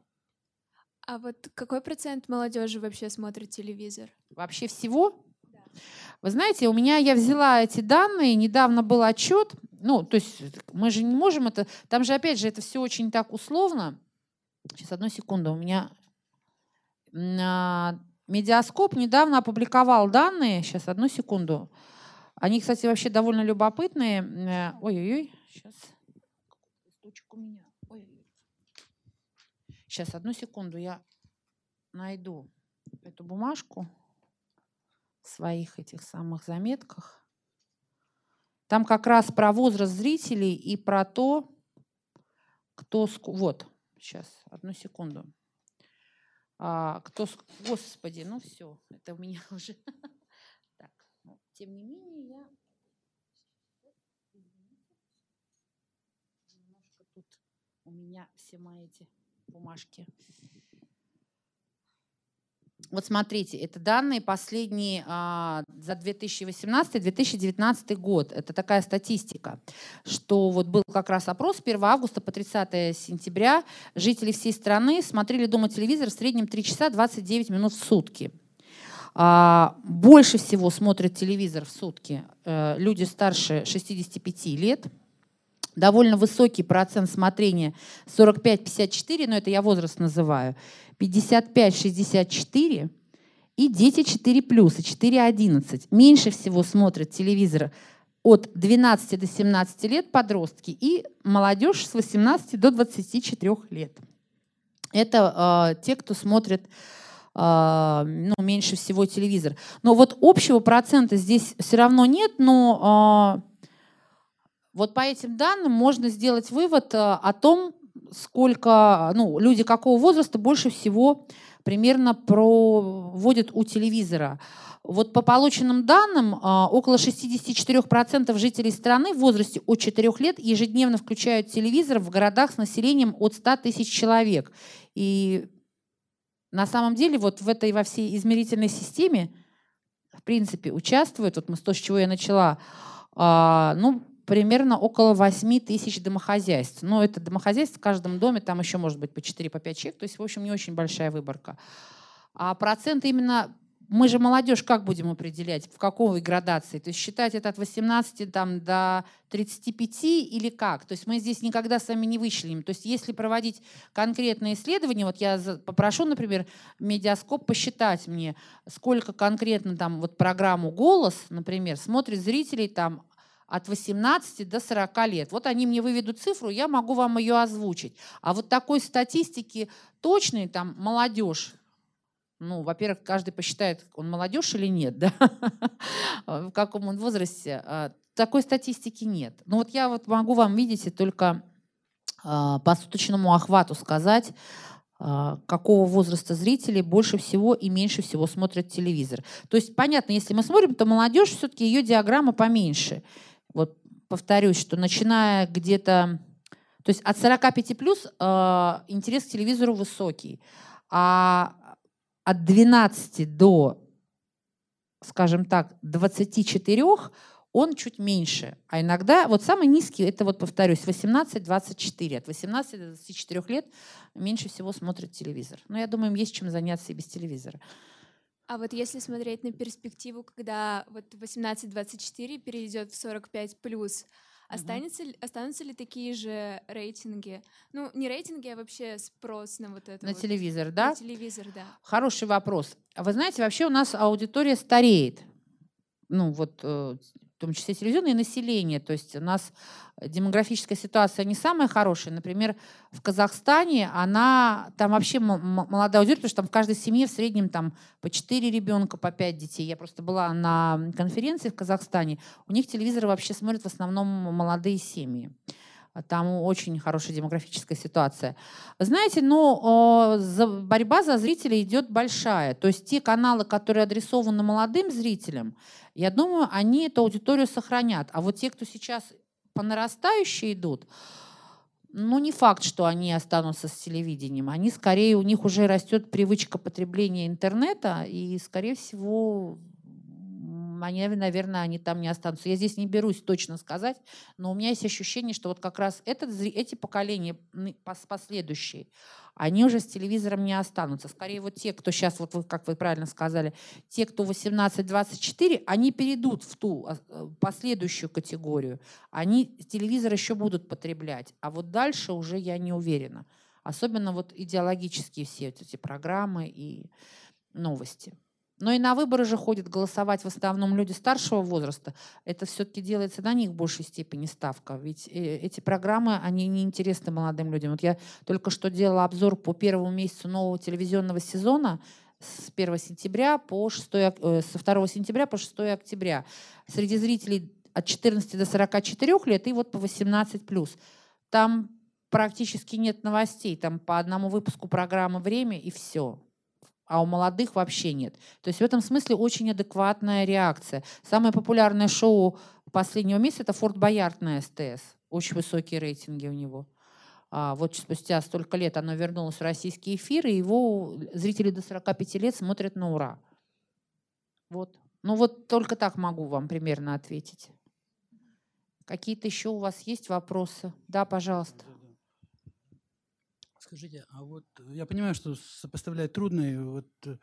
А вот какой процент молодежи вообще смотрит телевизор? Вообще всего? Да. Вы знаете, у меня я взяла эти данные, недавно был отчет, ну, то есть мы же не можем это... Там же, опять же, это все очень так условно. Сейчас, одну секунду. У меня а, Медиаскоп недавно опубликовал данные. Сейчас, одну секунду. Они, кстати, вообще довольно любопытные. Э, ой-ой-ой, сейчас. У меня. Ой-ой-ой. Сейчас, одну секунду, я найду эту бумажку в своих этих самых заметках. Там как раз про возраст зрителей и про то, кто... Вот, сейчас, одну секунду. А, кто... Господи, ну все, это у меня уже... Так, ну, тем не менее, я... Немножко тут у меня все мои эти бумажки вот смотрите, это данные последние а, за 2018-2019 год. Это такая статистика, что вот был как раз опрос 1 августа по 30 сентября. Жители всей страны смотрели дома телевизор в среднем 3 часа 29 минут в сутки. А, больше всего смотрят телевизор в сутки а, люди старше 65 лет. Довольно высокий процент смотрения 45-54, но это я возраст называю. 55-64 и дети 4 плюс и 4-11. Меньше всего смотрят телевизор от 12 до 17 лет подростки и молодежь с 18 до 24 лет. Это э, те, кто смотрит э, ну, меньше всего телевизор. Но вот общего процента здесь все равно нет, но э, вот по этим данным можно сделать вывод э, о том, сколько, ну, люди какого возраста больше всего примерно проводят у телевизора. Вот по полученным данным, а, около 64% жителей страны в возрасте от 4 лет ежедневно включают телевизор в городах с населением от 100 тысяч человек. И на самом деле вот в этой во всей измерительной системе в принципе участвуют, вот мы с то, с чего я начала, а, ну, примерно около 8 тысяч домохозяйств. Но это домохозяйств в каждом доме, там еще может быть по 4-5 по человек, то есть, в общем, не очень большая выборка. А процент именно мы же молодежь как будем определять, в какой градации? То есть считать это от 18 там, до 35 или как? То есть мы здесь никогда с вами не вычленим. То есть если проводить конкретные исследования, вот я попрошу, например, медиаскоп посчитать мне, сколько конкретно там вот программу «Голос», например, смотрит зрителей там от 18 до 40 лет. Вот они мне выведут цифру, я могу вам ее озвучить. А вот такой статистики точной, там, молодежь, ну, во-первых, каждый посчитает, он молодежь или нет, да, в каком он возрасте. А, такой статистики нет. Но вот я вот могу вам, видите, только а, по суточному охвату сказать, а, какого возраста зрителей больше всего и меньше всего смотрят телевизор. То есть, понятно, если мы смотрим, то молодежь все-таки ее диаграмма поменьше. Повторюсь, что начиная где-то, то есть от 45 плюс э, интерес к телевизору высокий, а от 12 до, скажем так, 24 он чуть меньше. А иногда, вот самый низкий, это вот повторюсь, 18-24. От 18 до 24 лет меньше всего смотрят телевизор. Но я думаю, им есть чем заняться и без телевизора. А вот если смотреть на перспективу, когда вот 18-24 перейдет в 45 плюс, Останется, ли, останутся ли такие же рейтинги? Ну, не рейтинги, а вообще спрос на вот это. На вот, телевизор, да? На телевизор, да. Хороший вопрос. Вы знаете, вообще у нас аудитория стареет. Ну, вот э, том числе телевизионное население. То есть у нас демографическая ситуация не самая хорошая. Например, в Казахстане она, там вообще молодая аудитория, потому что там в каждой семье в среднем там по 4 ребенка, по 5 детей. Я просто была на конференции в Казахстане. У них телевизоры вообще смотрят в основном молодые семьи. Там очень хорошая демографическая ситуация. Знаете, ну, борьба за зрителей идет большая. То есть те каналы, которые адресованы молодым зрителям, я думаю, они эту аудиторию сохранят. А вот те, кто сейчас по нарастающей идут, ну, не факт, что они останутся с телевидением. Они скорее, у них уже растет привычка потребления интернета, и, скорее всего, они, наверное, они там не останутся. Я здесь не берусь точно сказать, но у меня есть ощущение, что вот как раз этот, эти поколения последующие, они уже с телевизором не останутся. Скорее вот те, кто сейчас, вот вы, как вы правильно сказали, те, кто 18-24, они перейдут в ту а, э, последующую категорию. Они телевизор еще будут потреблять. А вот дальше уже я не уверена. Особенно вот идеологические все эти программы и новости. Но и на выборы же ходят голосовать в основном люди старшего возраста. Это все-таки делается на них в большей степени ставка. Ведь э, эти программы, они не интересны молодым людям. Вот я только что делала обзор по первому месяцу нового телевизионного сезона с 1 сентября по 6, э, со 2 сентября по 6 октября. Среди зрителей от 14 до 44 лет и вот по 18 плюс. Там практически нет новостей. Там по одному выпуску программы «Время» и все а у молодых вообще нет. То есть в этом смысле очень адекватная реакция. Самое популярное шоу последнего месяца – это «Форт Боярд» на СТС. Очень высокие рейтинги у него. А вот спустя столько лет оно вернулось в российский эфир, и его зрители до 45 лет смотрят на ура. Вот. Ну вот только так могу вам примерно ответить. Какие-то еще у вас есть вопросы? Да, пожалуйста. Скажите, а вот э, я понимаю, что сопоставлять трудно, и вот э,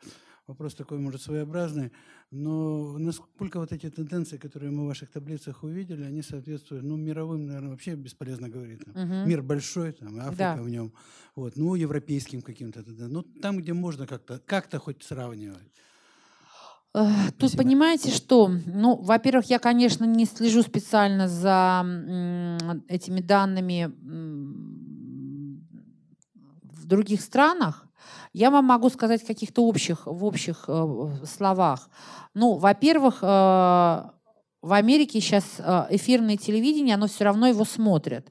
вопрос такой, может, своеобразный, но насколько вот эти тенденции, которые мы в ваших таблицах увидели, они соответствуют, ну, мировым, наверное, вообще бесполезно говорить. Там, угу. Мир большой, там, Африка да. в нем, вот, ну, европейским каким-то, ну, там, где можно как-то, как-то хоть сравнивать. Тут Спасибо. понимаете, что, ну, во-первых, я, конечно, не слежу специально за этими данными других странах, я вам могу сказать каких-то общих, в общих э, словах. Ну, во-первых, э, в Америке сейчас э, эфирное телевидение, оно все равно его смотрят.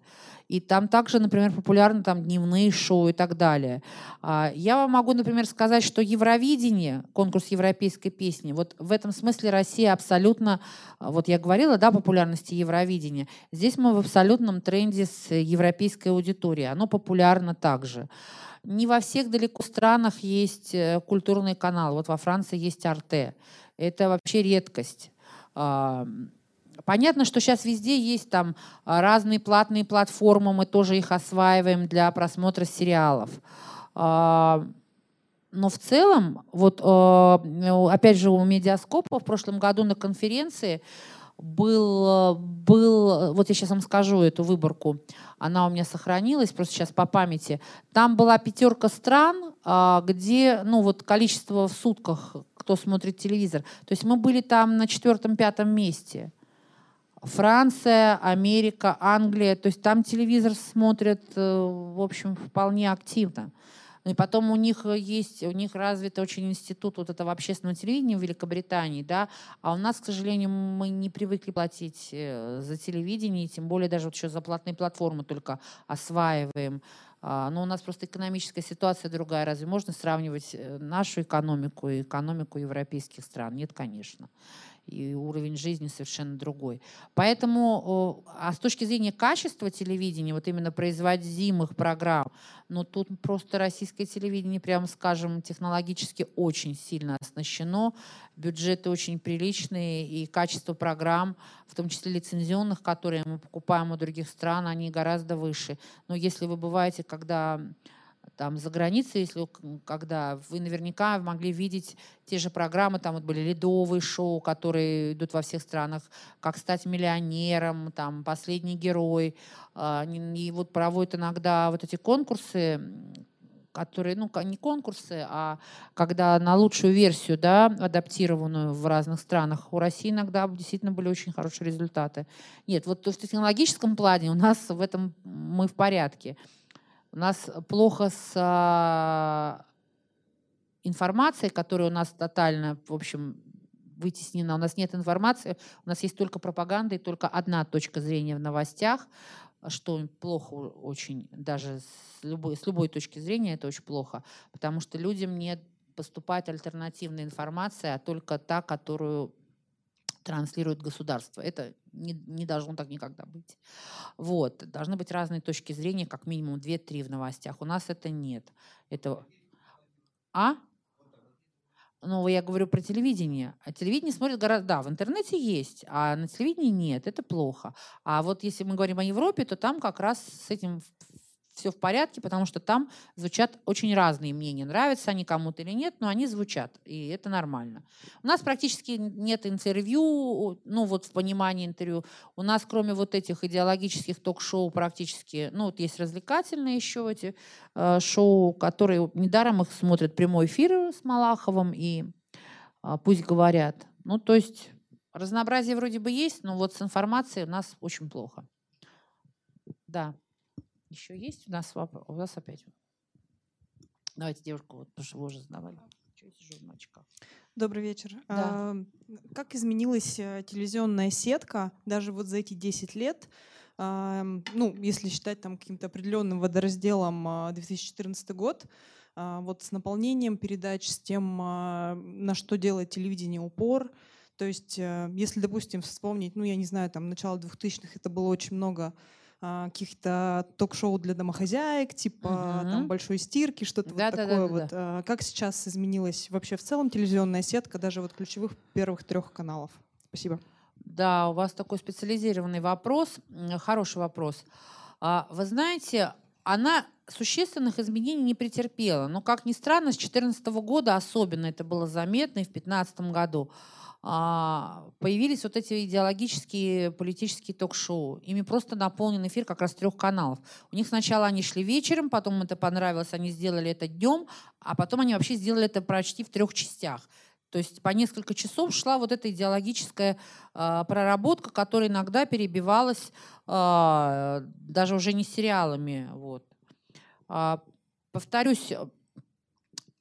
И там также, например, популярны там дневные шоу и так далее. А, я вам могу, например, сказать, что Евровидение, конкурс европейской песни, вот в этом смысле Россия абсолютно, вот я говорила, да, популярности Евровидения. Здесь мы в абсолютном тренде с европейской аудиторией. Оно популярно также. Не во всех далеко странах есть э, культурный канал. Вот во Франции есть Арте. Это вообще редкость. А, понятно, что сейчас везде есть там а, разные платные платформы, мы тоже их осваиваем для просмотра сериалов. А, но в целом, вот опять же у Медиаскопа в прошлом году на конференции был, был, вот я сейчас вам скажу эту выборку, она у меня сохранилась, просто сейчас по памяти. Там была пятерка стран, а, где, ну вот количество в сутках, кто смотрит телевизор. То есть мы были там на четвертом-пятом месте. Франция, Америка, Англия. То есть там телевизор смотрят, э, в общем, вполне активно. Ну и потом у них э, есть, у них развит очень институт вот этого общественного телевидения в Великобритании, да, а у нас, к сожалению, мы не привыкли платить э, за телевидение, тем более даже вот еще за платные платформы только осваиваем. А, но у нас просто экономическая ситуация другая. Разве можно сравнивать э, нашу экономику и экономику европейских стран? Нет, конечно и уровень жизни совершенно другой. Поэтому, а с точки зрения качества телевидения, вот именно производимых программ, ну тут просто российское телевидение, прямо скажем, технологически очень сильно оснащено, бюджеты очень приличные, и качество программ, в том числе лицензионных, которые мы покупаем у других стран, они гораздо выше. Но если вы бываете, когда там за границей, если когда вы наверняка могли видеть те же программы, там вот были ледовые шоу, которые идут во всех странах, как стать миллионером, там последний герой, а, и вот проводят иногда вот эти конкурсы, которые, ну, не конкурсы, а когда на лучшую версию, да, адаптированную в разных странах, у России иногда действительно были очень хорошие результаты. Нет, вот в технологическом плане у нас в этом мы в порядке. У нас плохо с а, информацией, которая у нас тотально, в общем, вытеснена. У нас нет информации, у нас есть только пропаганда и только одна точка зрения в новостях, что плохо очень, даже с любой, с любой точки зрения это очень плохо, потому что людям не поступает альтернативная информация, а только та, которую транслирует государство. Это не, не должно так никогда быть. Вот. Должны быть разные точки зрения, как минимум 2-3 в новостях. У нас это нет. Это... А? Ну, я говорю про телевидение. А телевидение смотрят гораздо... Да, в интернете есть, а на телевидении нет. Это плохо. А вот если мы говорим о Европе, то там как раз с этим все в порядке, потому что там звучат очень разные мнения. Нравятся они кому-то или нет, но они звучат, и это нормально. У нас практически нет интервью, ну вот в понимании интервью. У нас кроме вот этих идеологических ток-шоу практически, ну вот есть развлекательные еще эти э, шоу, которые недаром их смотрят прямой эфир с Малаховым и э, пусть говорят. Ну то есть разнообразие вроде бы есть, но вот с информацией у нас очень плохо. Да. Еще есть у нас вопрос? У нас опять. Давайте девушку, вот, потому что вы уже задавали. Добрый вечер. Да. А, как изменилась э, телевизионная сетка даже вот за эти 10 лет? А, ну, если считать там каким-то определенным водоразделом а, 2014 год, а, вот с наполнением передач, с тем, а, на что делает телевидение упор. То есть, э, если, допустим, вспомнить, ну, я не знаю, там, начало 2000-х, это было очень много а, каких-то ток-шоу для домохозяек, типа там большой стирки, что-то Да, вот да, да, такое да, вот. да. А, Как сейчас изменилась вообще в целом телевизионная сетка, даже вот ключевых первых трех каналов? Спасибо. Да, у вас такой специализированный вопрос, хороший вопрос. А, Вы знаете, она существенных изменений не претерпела. Но, как ни странно, с 2014 года особенно это было заметно, и в 2015 году появились вот эти идеологические политические ток-шоу. Ими просто наполнен эфир как раз трех каналов. У них сначала они шли вечером, потом это понравилось, они сделали это днем, а потом они вообще сделали это почти в трех частях. То есть по несколько часов шла вот эта идеологическая э, проработка, которая иногда перебивалась э, даже уже не сериалами. Вот. А, повторюсь,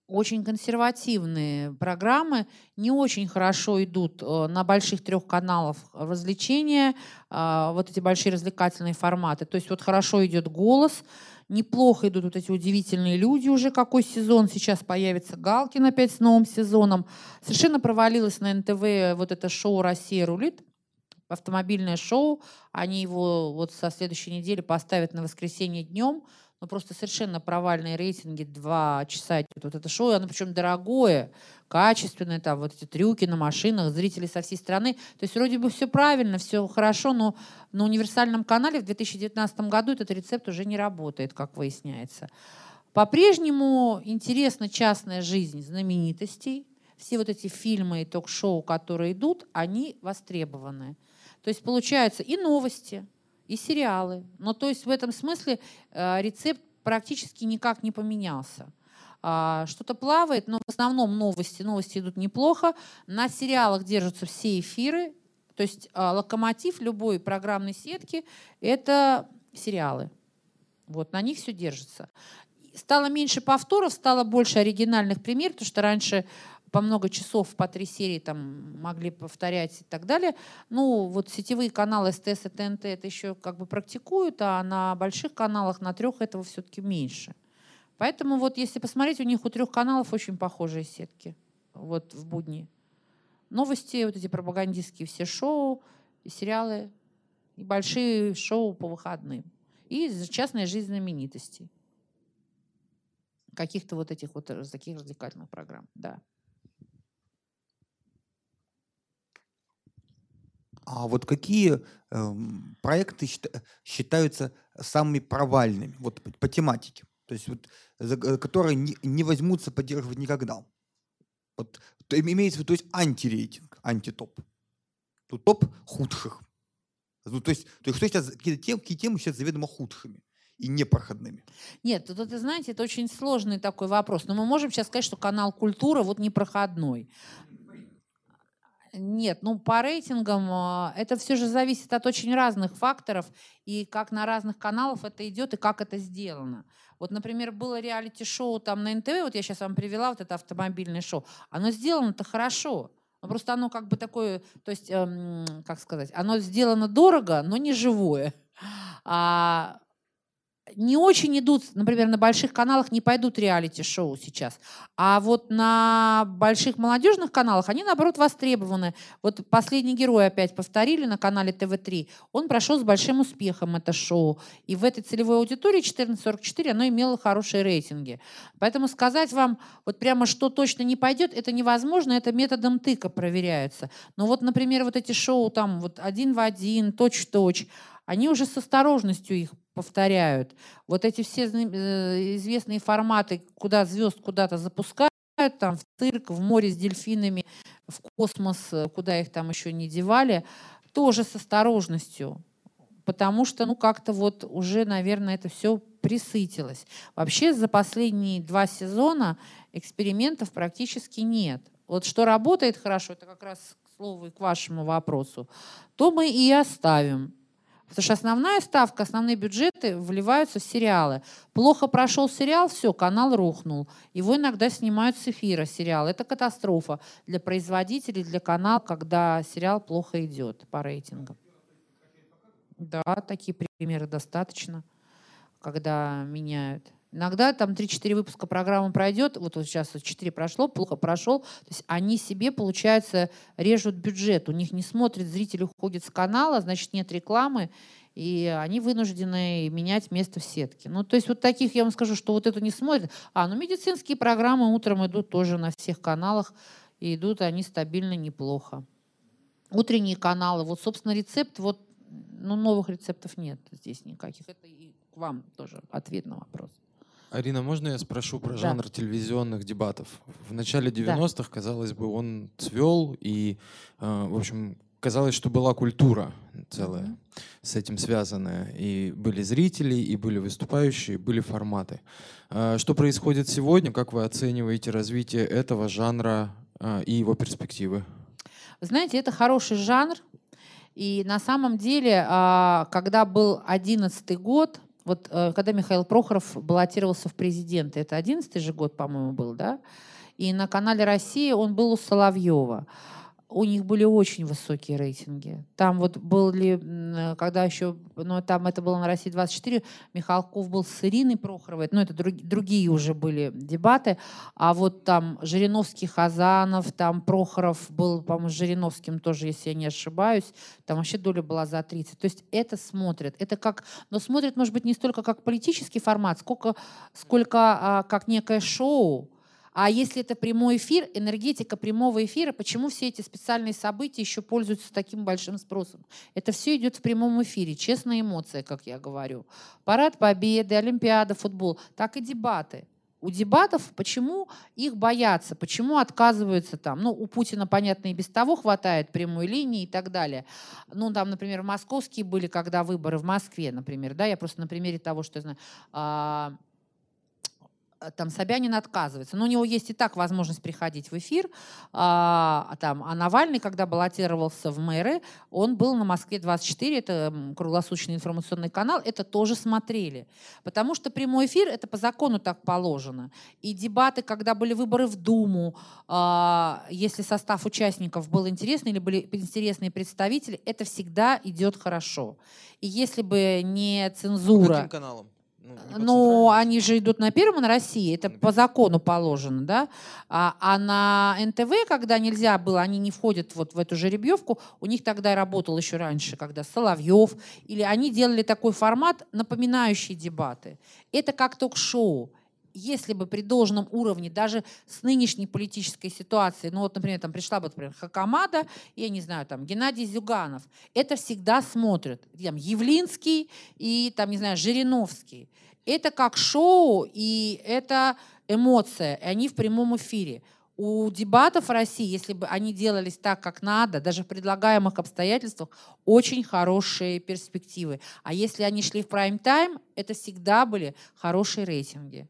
очень консервативные программы, не очень хорошо идут э, на больших трех каналах развлечения, э, вот эти большие развлекательные форматы. То есть вот хорошо идет голос, неплохо идут вот эти удивительные люди уже какой сезон. Сейчас появится Галкин опять с новым сезоном. Совершенно провалилось на НТВ вот это шоу «Россия рулит», автомобильное шоу. Они его вот со следующей недели поставят на воскресенье днем. Ну, просто совершенно провальные рейтинги. Два часа вот это шоу. Оно причем дорогое, качественное. Там вот эти трюки на машинах, зрители со всей страны. То есть вроде бы все правильно, все хорошо, но на универсальном канале в 2019 году этот рецепт уже не работает, как выясняется. По-прежнему интересна частная жизнь знаменитостей. Все вот эти фильмы и ток-шоу, которые идут, они востребованы. То есть получаются и новости, и сериалы. Но то есть в этом смысле э, рецепт практически никак не поменялся. А, Что-то плавает, но в основном новости. Новости идут неплохо. На сериалах держатся все эфиры. То есть а, локомотив любой программной сетки – это сериалы. Вот, на них все держится. Стало меньше повторов, стало больше оригинальных примеров, потому что раньше по много часов, по три серии там могли повторять и так далее. Ну, вот сетевые каналы СТС и ТНТ это еще как бы практикуют, а на больших каналах, на трех этого все-таки меньше. Поэтому вот если посмотреть, у них у трех каналов очень похожие сетки вот в будни. Новости, вот эти пропагандистские все шоу, и сериалы, и большие шоу по выходным. И частная жизнь знаменитостей. Каких-то вот этих вот раз- таких развлекательных программ, да. А вот какие эм, проекты счита- считаются самыми провальными вот по, тематике? То есть вот, за- э, которые не, не возьмутся поддерживать никогда. Вот, то им- имеется в виду, то есть антирейтинг, антитоп. Тут топ худших. Ну, то есть, то есть что сейчас, какие, тем, какие темы сейчас заведомо худшими и непроходными? Нет, это, знаете, это очень сложный такой вопрос. Но мы можем сейчас сказать, что канал «Культура» вот непроходной. Нет, ну по рейтингам а, это все же зависит от очень разных факторов и как на разных каналах это идет и как это сделано. Вот, например, было реалити-шоу там на НТВ, вот я сейчас вам привела вот это автомобильное шоу. Оно сделано-то хорошо. Но просто оно как бы такое, то есть, эм, как сказать, оно сделано дорого, но не живое. А не очень идут, например, на больших каналах не пойдут реалити-шоу сейчас. А вот на больших молодежных каналах они, наоборот, востребованы. Вот «Последний герой» опять повторили на канале ТВ-3. Он прошел с большим успехом это шоу. И в этой целевой аудитории 1444 оно имело хорошие рейтинги. Поэтому сказать вам вот прямо, что точно не пойдет, это невозможно. Это методом тыка проверяется. Но вот, например, вот эти шоу там вот один в один, точь-в-точь, они уже с осторожностью их повторяют. Вот эти все э, известные форматы, куда звезд куда-то запускают, там в цирк, в море с дельфинами, в космос, э, куда их там еще не девали, тоже с осторожностью. Потому что, ну, как-то вот уже, наверное, это все присытилось. Вообще за последние два сезона экспериментов практически нет. Вот что работает хорошо, это как раз к слову и к вашему вопросу, то мы и оставим. Потому что основная ставка, основные бюджеты вливаются в сериалы. Плохо прошел сериал, все, канал рухнул. Его иногда снимают с эфира сериал. Это катастрофа для производителей, для канала, когда сериал плохо идет по рейтингам. Да, такие примеры достаточно, когда меняют. Иногда там 3-4 выпуска программы пройдет, вот, вот сейчас 4 прошло, плохо прошел, то есть они себе, получается, режут бюджет, у них не смотрит, зритель уходит с канала, значит, нет рекламы, и они вынуждены менять место в сетке. Ну, то есть вот таких, я вам скажу, что вот это не смотрят. А, ну, медицинские программы утром идут тоже на всех каналах, и идут они стабильно неплохо. Утренние каналы, вот, собственно, рецепт, вот, ну, новых рецептов нет здесь никаких. Это и к вам тоже ответ на вопрос. Арина, можно я спрошу про Да. жанр телевизионных дебатов? В начале 90-х, казалось бы, он цвел, и, э, в общем, казалось, что была культура целая с этим связанная. И были зрители, и были выступающие, и были форматы. Э, Что происходит сегодня? Как вы оцениваете развитие этого жанра э, и его перспективы? Вы знаете, это хороший жанр. И на самом деле, а, когда был одиннадцатый год, вот э, когда Михаил Прохоров баллотировался в президенты, это одиннадцатый же год, по-моему, был, да? И на канале «Россия» он был у Соловьева. У них были очень высокие рейтинги. Там вот были, когда еще, ну там это было на России 24, Михалков был с Ириной Прохоровой, ну это друг- другие уже были дебаты, а вот там Жириновский, Хазанов, там Прохоров был, по-моему, Жириновским тоже, если я не ошибаюсь, там вообще доля была за 30. То есть это смотрят, это как, но смотрят, может быть, не столько как политический формат, сколько, сколько а, как некое шоу, а если это прямой эфир, энергетика прямого эфира, почему все эти специальные события еще пользуются таким большим спросом? Это все идет в прямом эфире, честная эмоция, как я говорю. Парад Победы, Олимпиада, футбол, так и дебаты. У дебатов почему их боятся, почему отказываются там? Ну, у Путина, понятно, и без того хватает прямой линии и так далее. Ну, там, например, московские были, когда выборы в Москве, например, да, я просто на примере того, что я знаю, а, там Собянин отказывается. Но у него есть и так возможность приходить в эфир. А, там, а Навальный, когда баллотировался в мэры, он был на Москве-24, это круглосуточный информационный канал, это тоже смотрели. Потому что прямой эфир, это по закону так положено. И дебаты, когда были выборы в Думу, а, если состав участников был интересный или были интересные представители, это всегда идет хорошо. И если бы не цензура... Каким каналом? Ну, Ну, они же идут на Первом на России, это по закону положено, да. А, а на НТВ, когда нельзя было, они не входят вот в эту жеребьевку, у них тогда работал еще раньше, когда Соловьев, или они делали такой формат, напоминающий дебаты. Это как ток-шоу. Если бы при должном уровне, даже с нынешней политической ситуацией, ну вот, например, там пришла бы, например, Хакамада, я не знаю, там Геннадий Зюганов, это всегда смотрят. Там Явлинский и, там, не знаю, Жириновский. Это как шоу, и это эмоция, и они в прямом эфире. У дебатов в России, если бы они делались так, как надо, даже в предлагаемых обстоятельствах, очень хорошие перспективы. А если они шли в прайм-тайм, это всегда были хорошие рейтинги.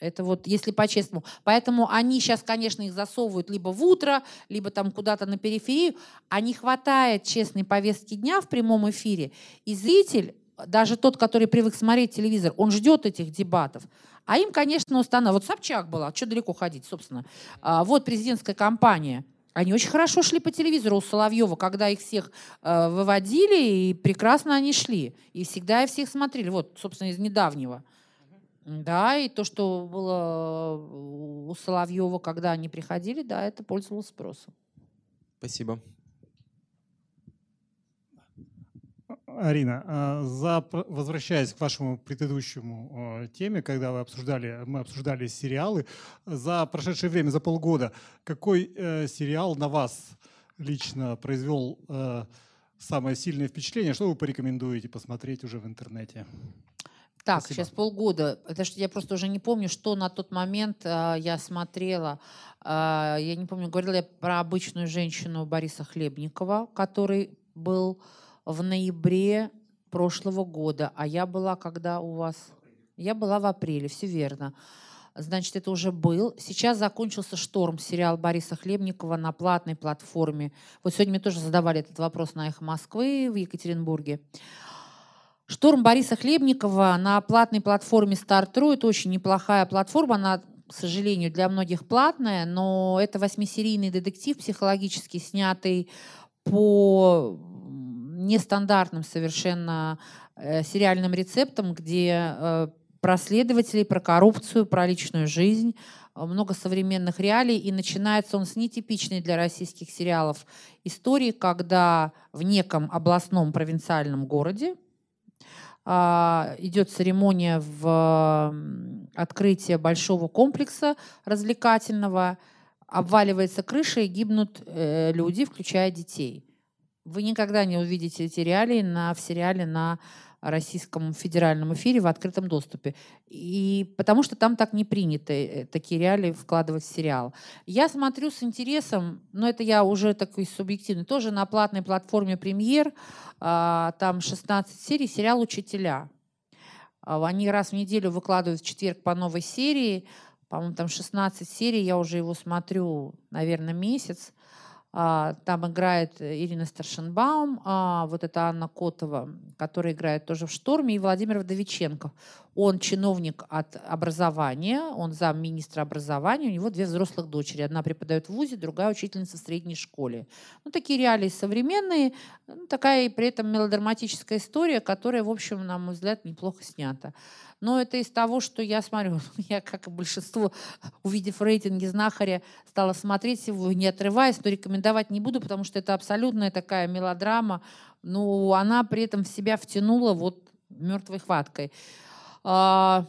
Это вот, если по-честному. Поэтому они сейчас, конечно, их засовывают либо в утро, либо там куда-то на периферию, а не хватает честной повестки дня в прямом эфире. И зритель, даже тот, который привык смотреть телевизор, он ждет этих дебатов. А им, конечно, установят. Вот Собчак была, что далеко ходить, собственно. А, вот президентская кампания. Они очень хорошо шли по телевизору у Соловьева, когда их всех э, выводили, и прекрасно они шли. И всегда их всех смотрели. Вот, собственно, из недавнего. Да, и то, что было у Соловьева, когда они приходили, да, это пользовалось спросом. Спасибо. Арина, а, за, возвращаясь к вашему предыдущему теме, когда вы обсуждали, мы обсуждали сериалы, за прошедшее время, за полгода, какой э, сериал на вас лично произвел э, самое сильное впечатление? Что вы порекомендуете посмотреть уже в интернете? Так, Спасибо. сейчас полгода. Это что я просто уже не помню, что на тот момент э, я смотрела. Э, я не помню, говорила я про обычную женщину Бориса Хлебникова, который был в ноябре прошлого года, а я была когда у вас? Я была в апреле, все верно. Значит, это уже был. Сейчас закончился «Шторм», сериал Бориса Хлебникова на платной платформе. Вот сегодня мне тоже задавали этот вопрос на «Эхо Москвы» в Екатеринбурге. «Шторм» Бориса Хлебникова на платной платформе «Стар.ру» — это очень неплохая платформа. Она, к сожалению, для многих платная, но это восьмисерийный детектив психологически снятый по нестандартным совершенно э, сериальным рецептом, где э, про следователей, про коррупцию, про личную жизнь, э, много современных реалий, и начинается он с нетипичной для российских сериалов истории, когда в неком областном провинциальном городе идет церемония в открытие большого комплекса развлекательного, обваливается крыша и гибнут люди, включая детей. Вы никогда не увидите эти реалии на, в сериале на российском федеральном эфире в открытом доступе. И потому что там так не принято э, такие реалии вкладывать в сериал. Я смотрю с интересом, но это я уже такой субъективный, тоже на платной платформе «Премьер», а, там 16 серий, сериал «Учителя». А, они раз в неделю выкладывают в четверг по новой серии. По-моему, там 16 серий, я уже его смотрю, наверное, месяц. А, там играет Ирина Старшенбаум, а, вот это Анна Котова, которая играет тоже в «Шторме», и Владимир Вдовиченков. Он чиновник от образования, он замминистра образования, у него две взрослых дочери. Одна преподает в ВУЗе, другая учительница в средней школе. Ну, такие реалии современные, ну, такая при этом мелодраматическая история, которая, в общем, на мой взгляд, неплохо снята. Но это из того, что я смотрю. Я, как и большинство, увидев рейтинги знахаря, стала смотреть его, не отрываясь, но рекомендовать не буду, потому что это абсолютная такая мелодрама. Но она при этом в себя втянула вот мертвой хваткой. А,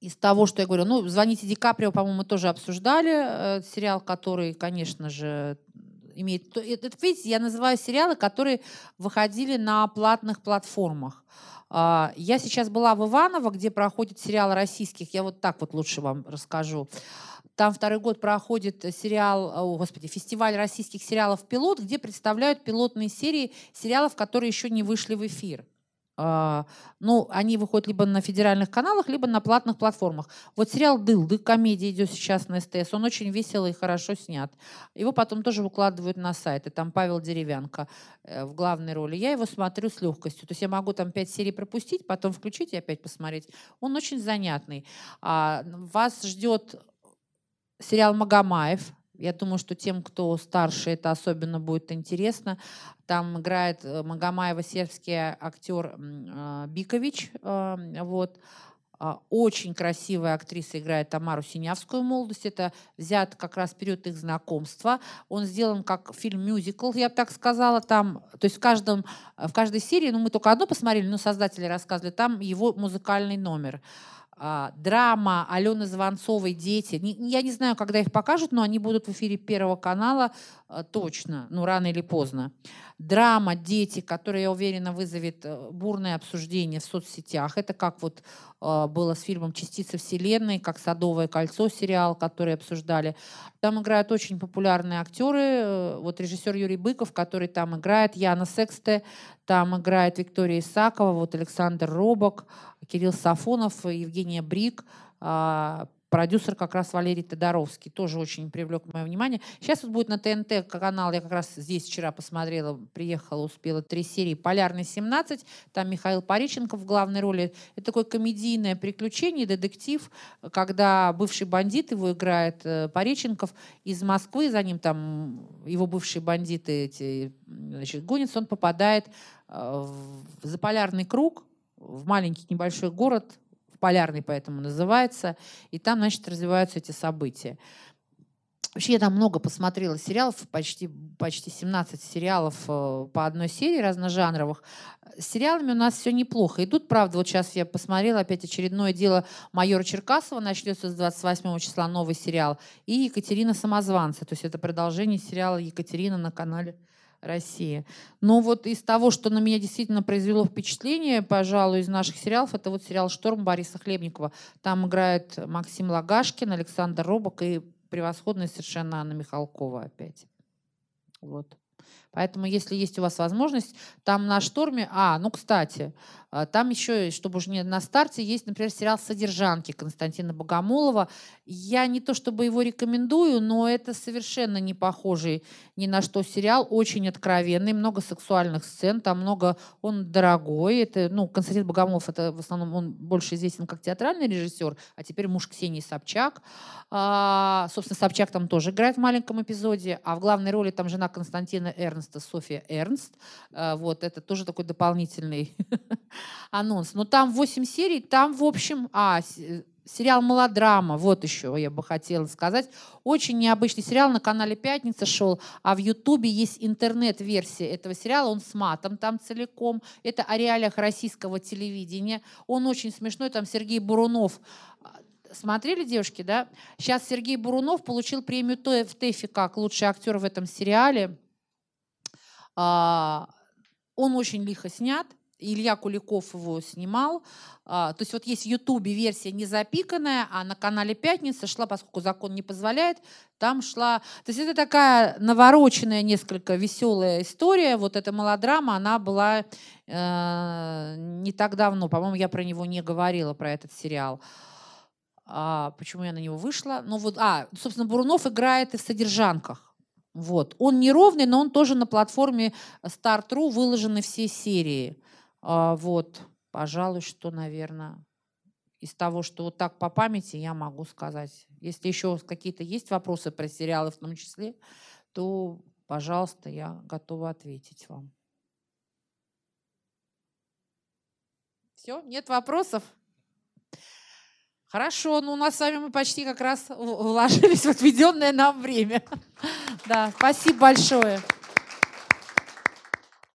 из того, что я говорю, ну, «Звоните Ди Каприо», по-моему, мы тоже обсуждали. Э, сериал, который, конечно же, имеет... Это, видите, я называю сериалы, которые выходили на платных платформах. А, я сейчас была в Иваново, где проходит сериал российских. Я вот так вот лучше вам расскажу. Там второй год проходит сериал, о, господи, фестиваль российских сериалов «Пилот», где представляют пилотные серии сериалов, которые еще не вышли в эфир. А, ну, они выходят либо на федеральных каналах, либо на платных платформах. Вот сериал «Дылды», комедия идет сейчас на СТС, он очень веселый и хорошо снят. Его потом тоже выкладывают на сайты. Там Павел Деревянко э, в главной роли. Я его смотрю с легкостью. То есть я могу там пять серий пропустить, потом включить и опять посмотреть. Он очень занятный. А, вас ждет сериал «Магомаев», я думаю, что тем, кто старше, это особенно будет интересно. Там играет э, Магомаева сербский актер а, Бикович. А, вот. А, очень красивая актриса играет Тамару Синявскую молодость. Это взят как раз период их знакомства. Он сделан как фильм-мюзикл, я бы так сказала. Там, то есть в, каждом, в каждой серии, ну мы только одно посмотрели, но создатели рассказывали, там его музыкальный номер. А, драма Алены Звонцовой «Дети». я не знаю, когда их покажут, но они будут в эфире Первого канала а, точно, ну рано или поздно. Драма «Дети», которая, я уверена, вызовет э, бурное обсуждение в соцсетях. Это как вот а, было с фильмом «Частица Вселенной», как «Садовое кольцо» сериал, который обсуждали. Там играют очень популярные актеры. Э, вот режиссер Юрий Быков, который там играет, Яна Сексте, там играет Виктория Исакова, вот Александр Робок, Кирилл Сафонов, Евгения Брик, а, продюсер как раз Валерий Тодоровский, тоже очень привлек мое внимание. Сейчас вот будет на ТНТ канал, я как раз здесь вчера посмотрела, приехала, успела три серии «Полярный 17», там Михаил Пореченков в главной роли. Это такое комедийное приключение, детектив, когда бывший бандит, его играет э, Пореченков, из Москвы, за ним там его бывшие бандиты эти, значит, гонятся, он попадает э, в заполярный круг, в маленький небольшой город, полярный поэтому называется, и там, значит, развиваются эти события. Вообще я там много посмотрела сериалов, почти, почти 17 сериалов э, по одной серии разножанровых. С сериалами у нас все неплохо. Идут, правда, вот сейчас я посмотрела опять очередное дело майора Черкасова, начнется с 28 числа новый сериал, и Екатерина Самозванца. То есть это продолжение сериала Екатерина на канале России. Но вот из того, что на меня действительно произвело впечатление, пожалуй, из наших сериалов, это вот сериал «Шторм» Бориса Хлебникова. Там играет Максим Лагашкин, Александр Робок и превосходная совершенно Анна Михалкова опять. Вот. Поэтому, если есть у вас возможность, там на шторме... А, ну, кстати, а, там еще, чтобы уже не на старте, есть, например, сериал «Содержанки» Константина Богомолова. Я не то чтобы его рекомендую, но это совершенно не похожий ни на что сериал. Очень откровенный, много сексуальных сцен, там много... Он дорогой. Это, ну, Константин Богомолов, это в основном он больше известен как театральный режиссер, а теперь муж Ксении Собчак. А, собственно, Собчак там тоже играет в маленьком эпизоде, а в главной роли там жена Константина Эрнста Софья Эрнст. Э, вот, это тоже такой дополнительный анонс. Но там 8 серий, там, в общем, а, э, сериал «Мелодрама», вот еще я бы хотела сказать. Очень необычный сериал, на канале «Пятница» шел, а в Ютубе есть интернет-версия этого сериала, он с матом там целиком. Это о реалиях российского телевидения. Он очень смешной, там Сергей Бурунов Смотрели, девушки, да? Сейчас Сергей Бурунов получил премию в ТЭФИ как лучший актер в этом сериале. А, он очень лихо снят. Илья Куликов его снимал. А, то есть вот есть в Ютубе версия не запиканная, а на канале «Пятница» шла, поскольку закон не позволяет, там шла... То есть это такая навороченная, несколько веселая история. Вот эта мелодрама, она была э, не так давно. По-моему, я про него не говорила, про этот сериал. А, почему я на него вышла? Ну вот, а, собственно, Бурунов играет и в «Содержанках». Вот. Он неровный, но он тоже на платформе Start.ru выложены все серии. А, вот, пожалуй, что, наверное, из того, что вот так по памяти я могу сказать. Если еще какие-то есть вопросы про сериалы в том числе, то, пожалуйста, я готова ответить вам. Все, нет вопросов? Хорошо, ну у нас с вами мы почти как раз вложились в отведенное нам время. Да, спасибо большое.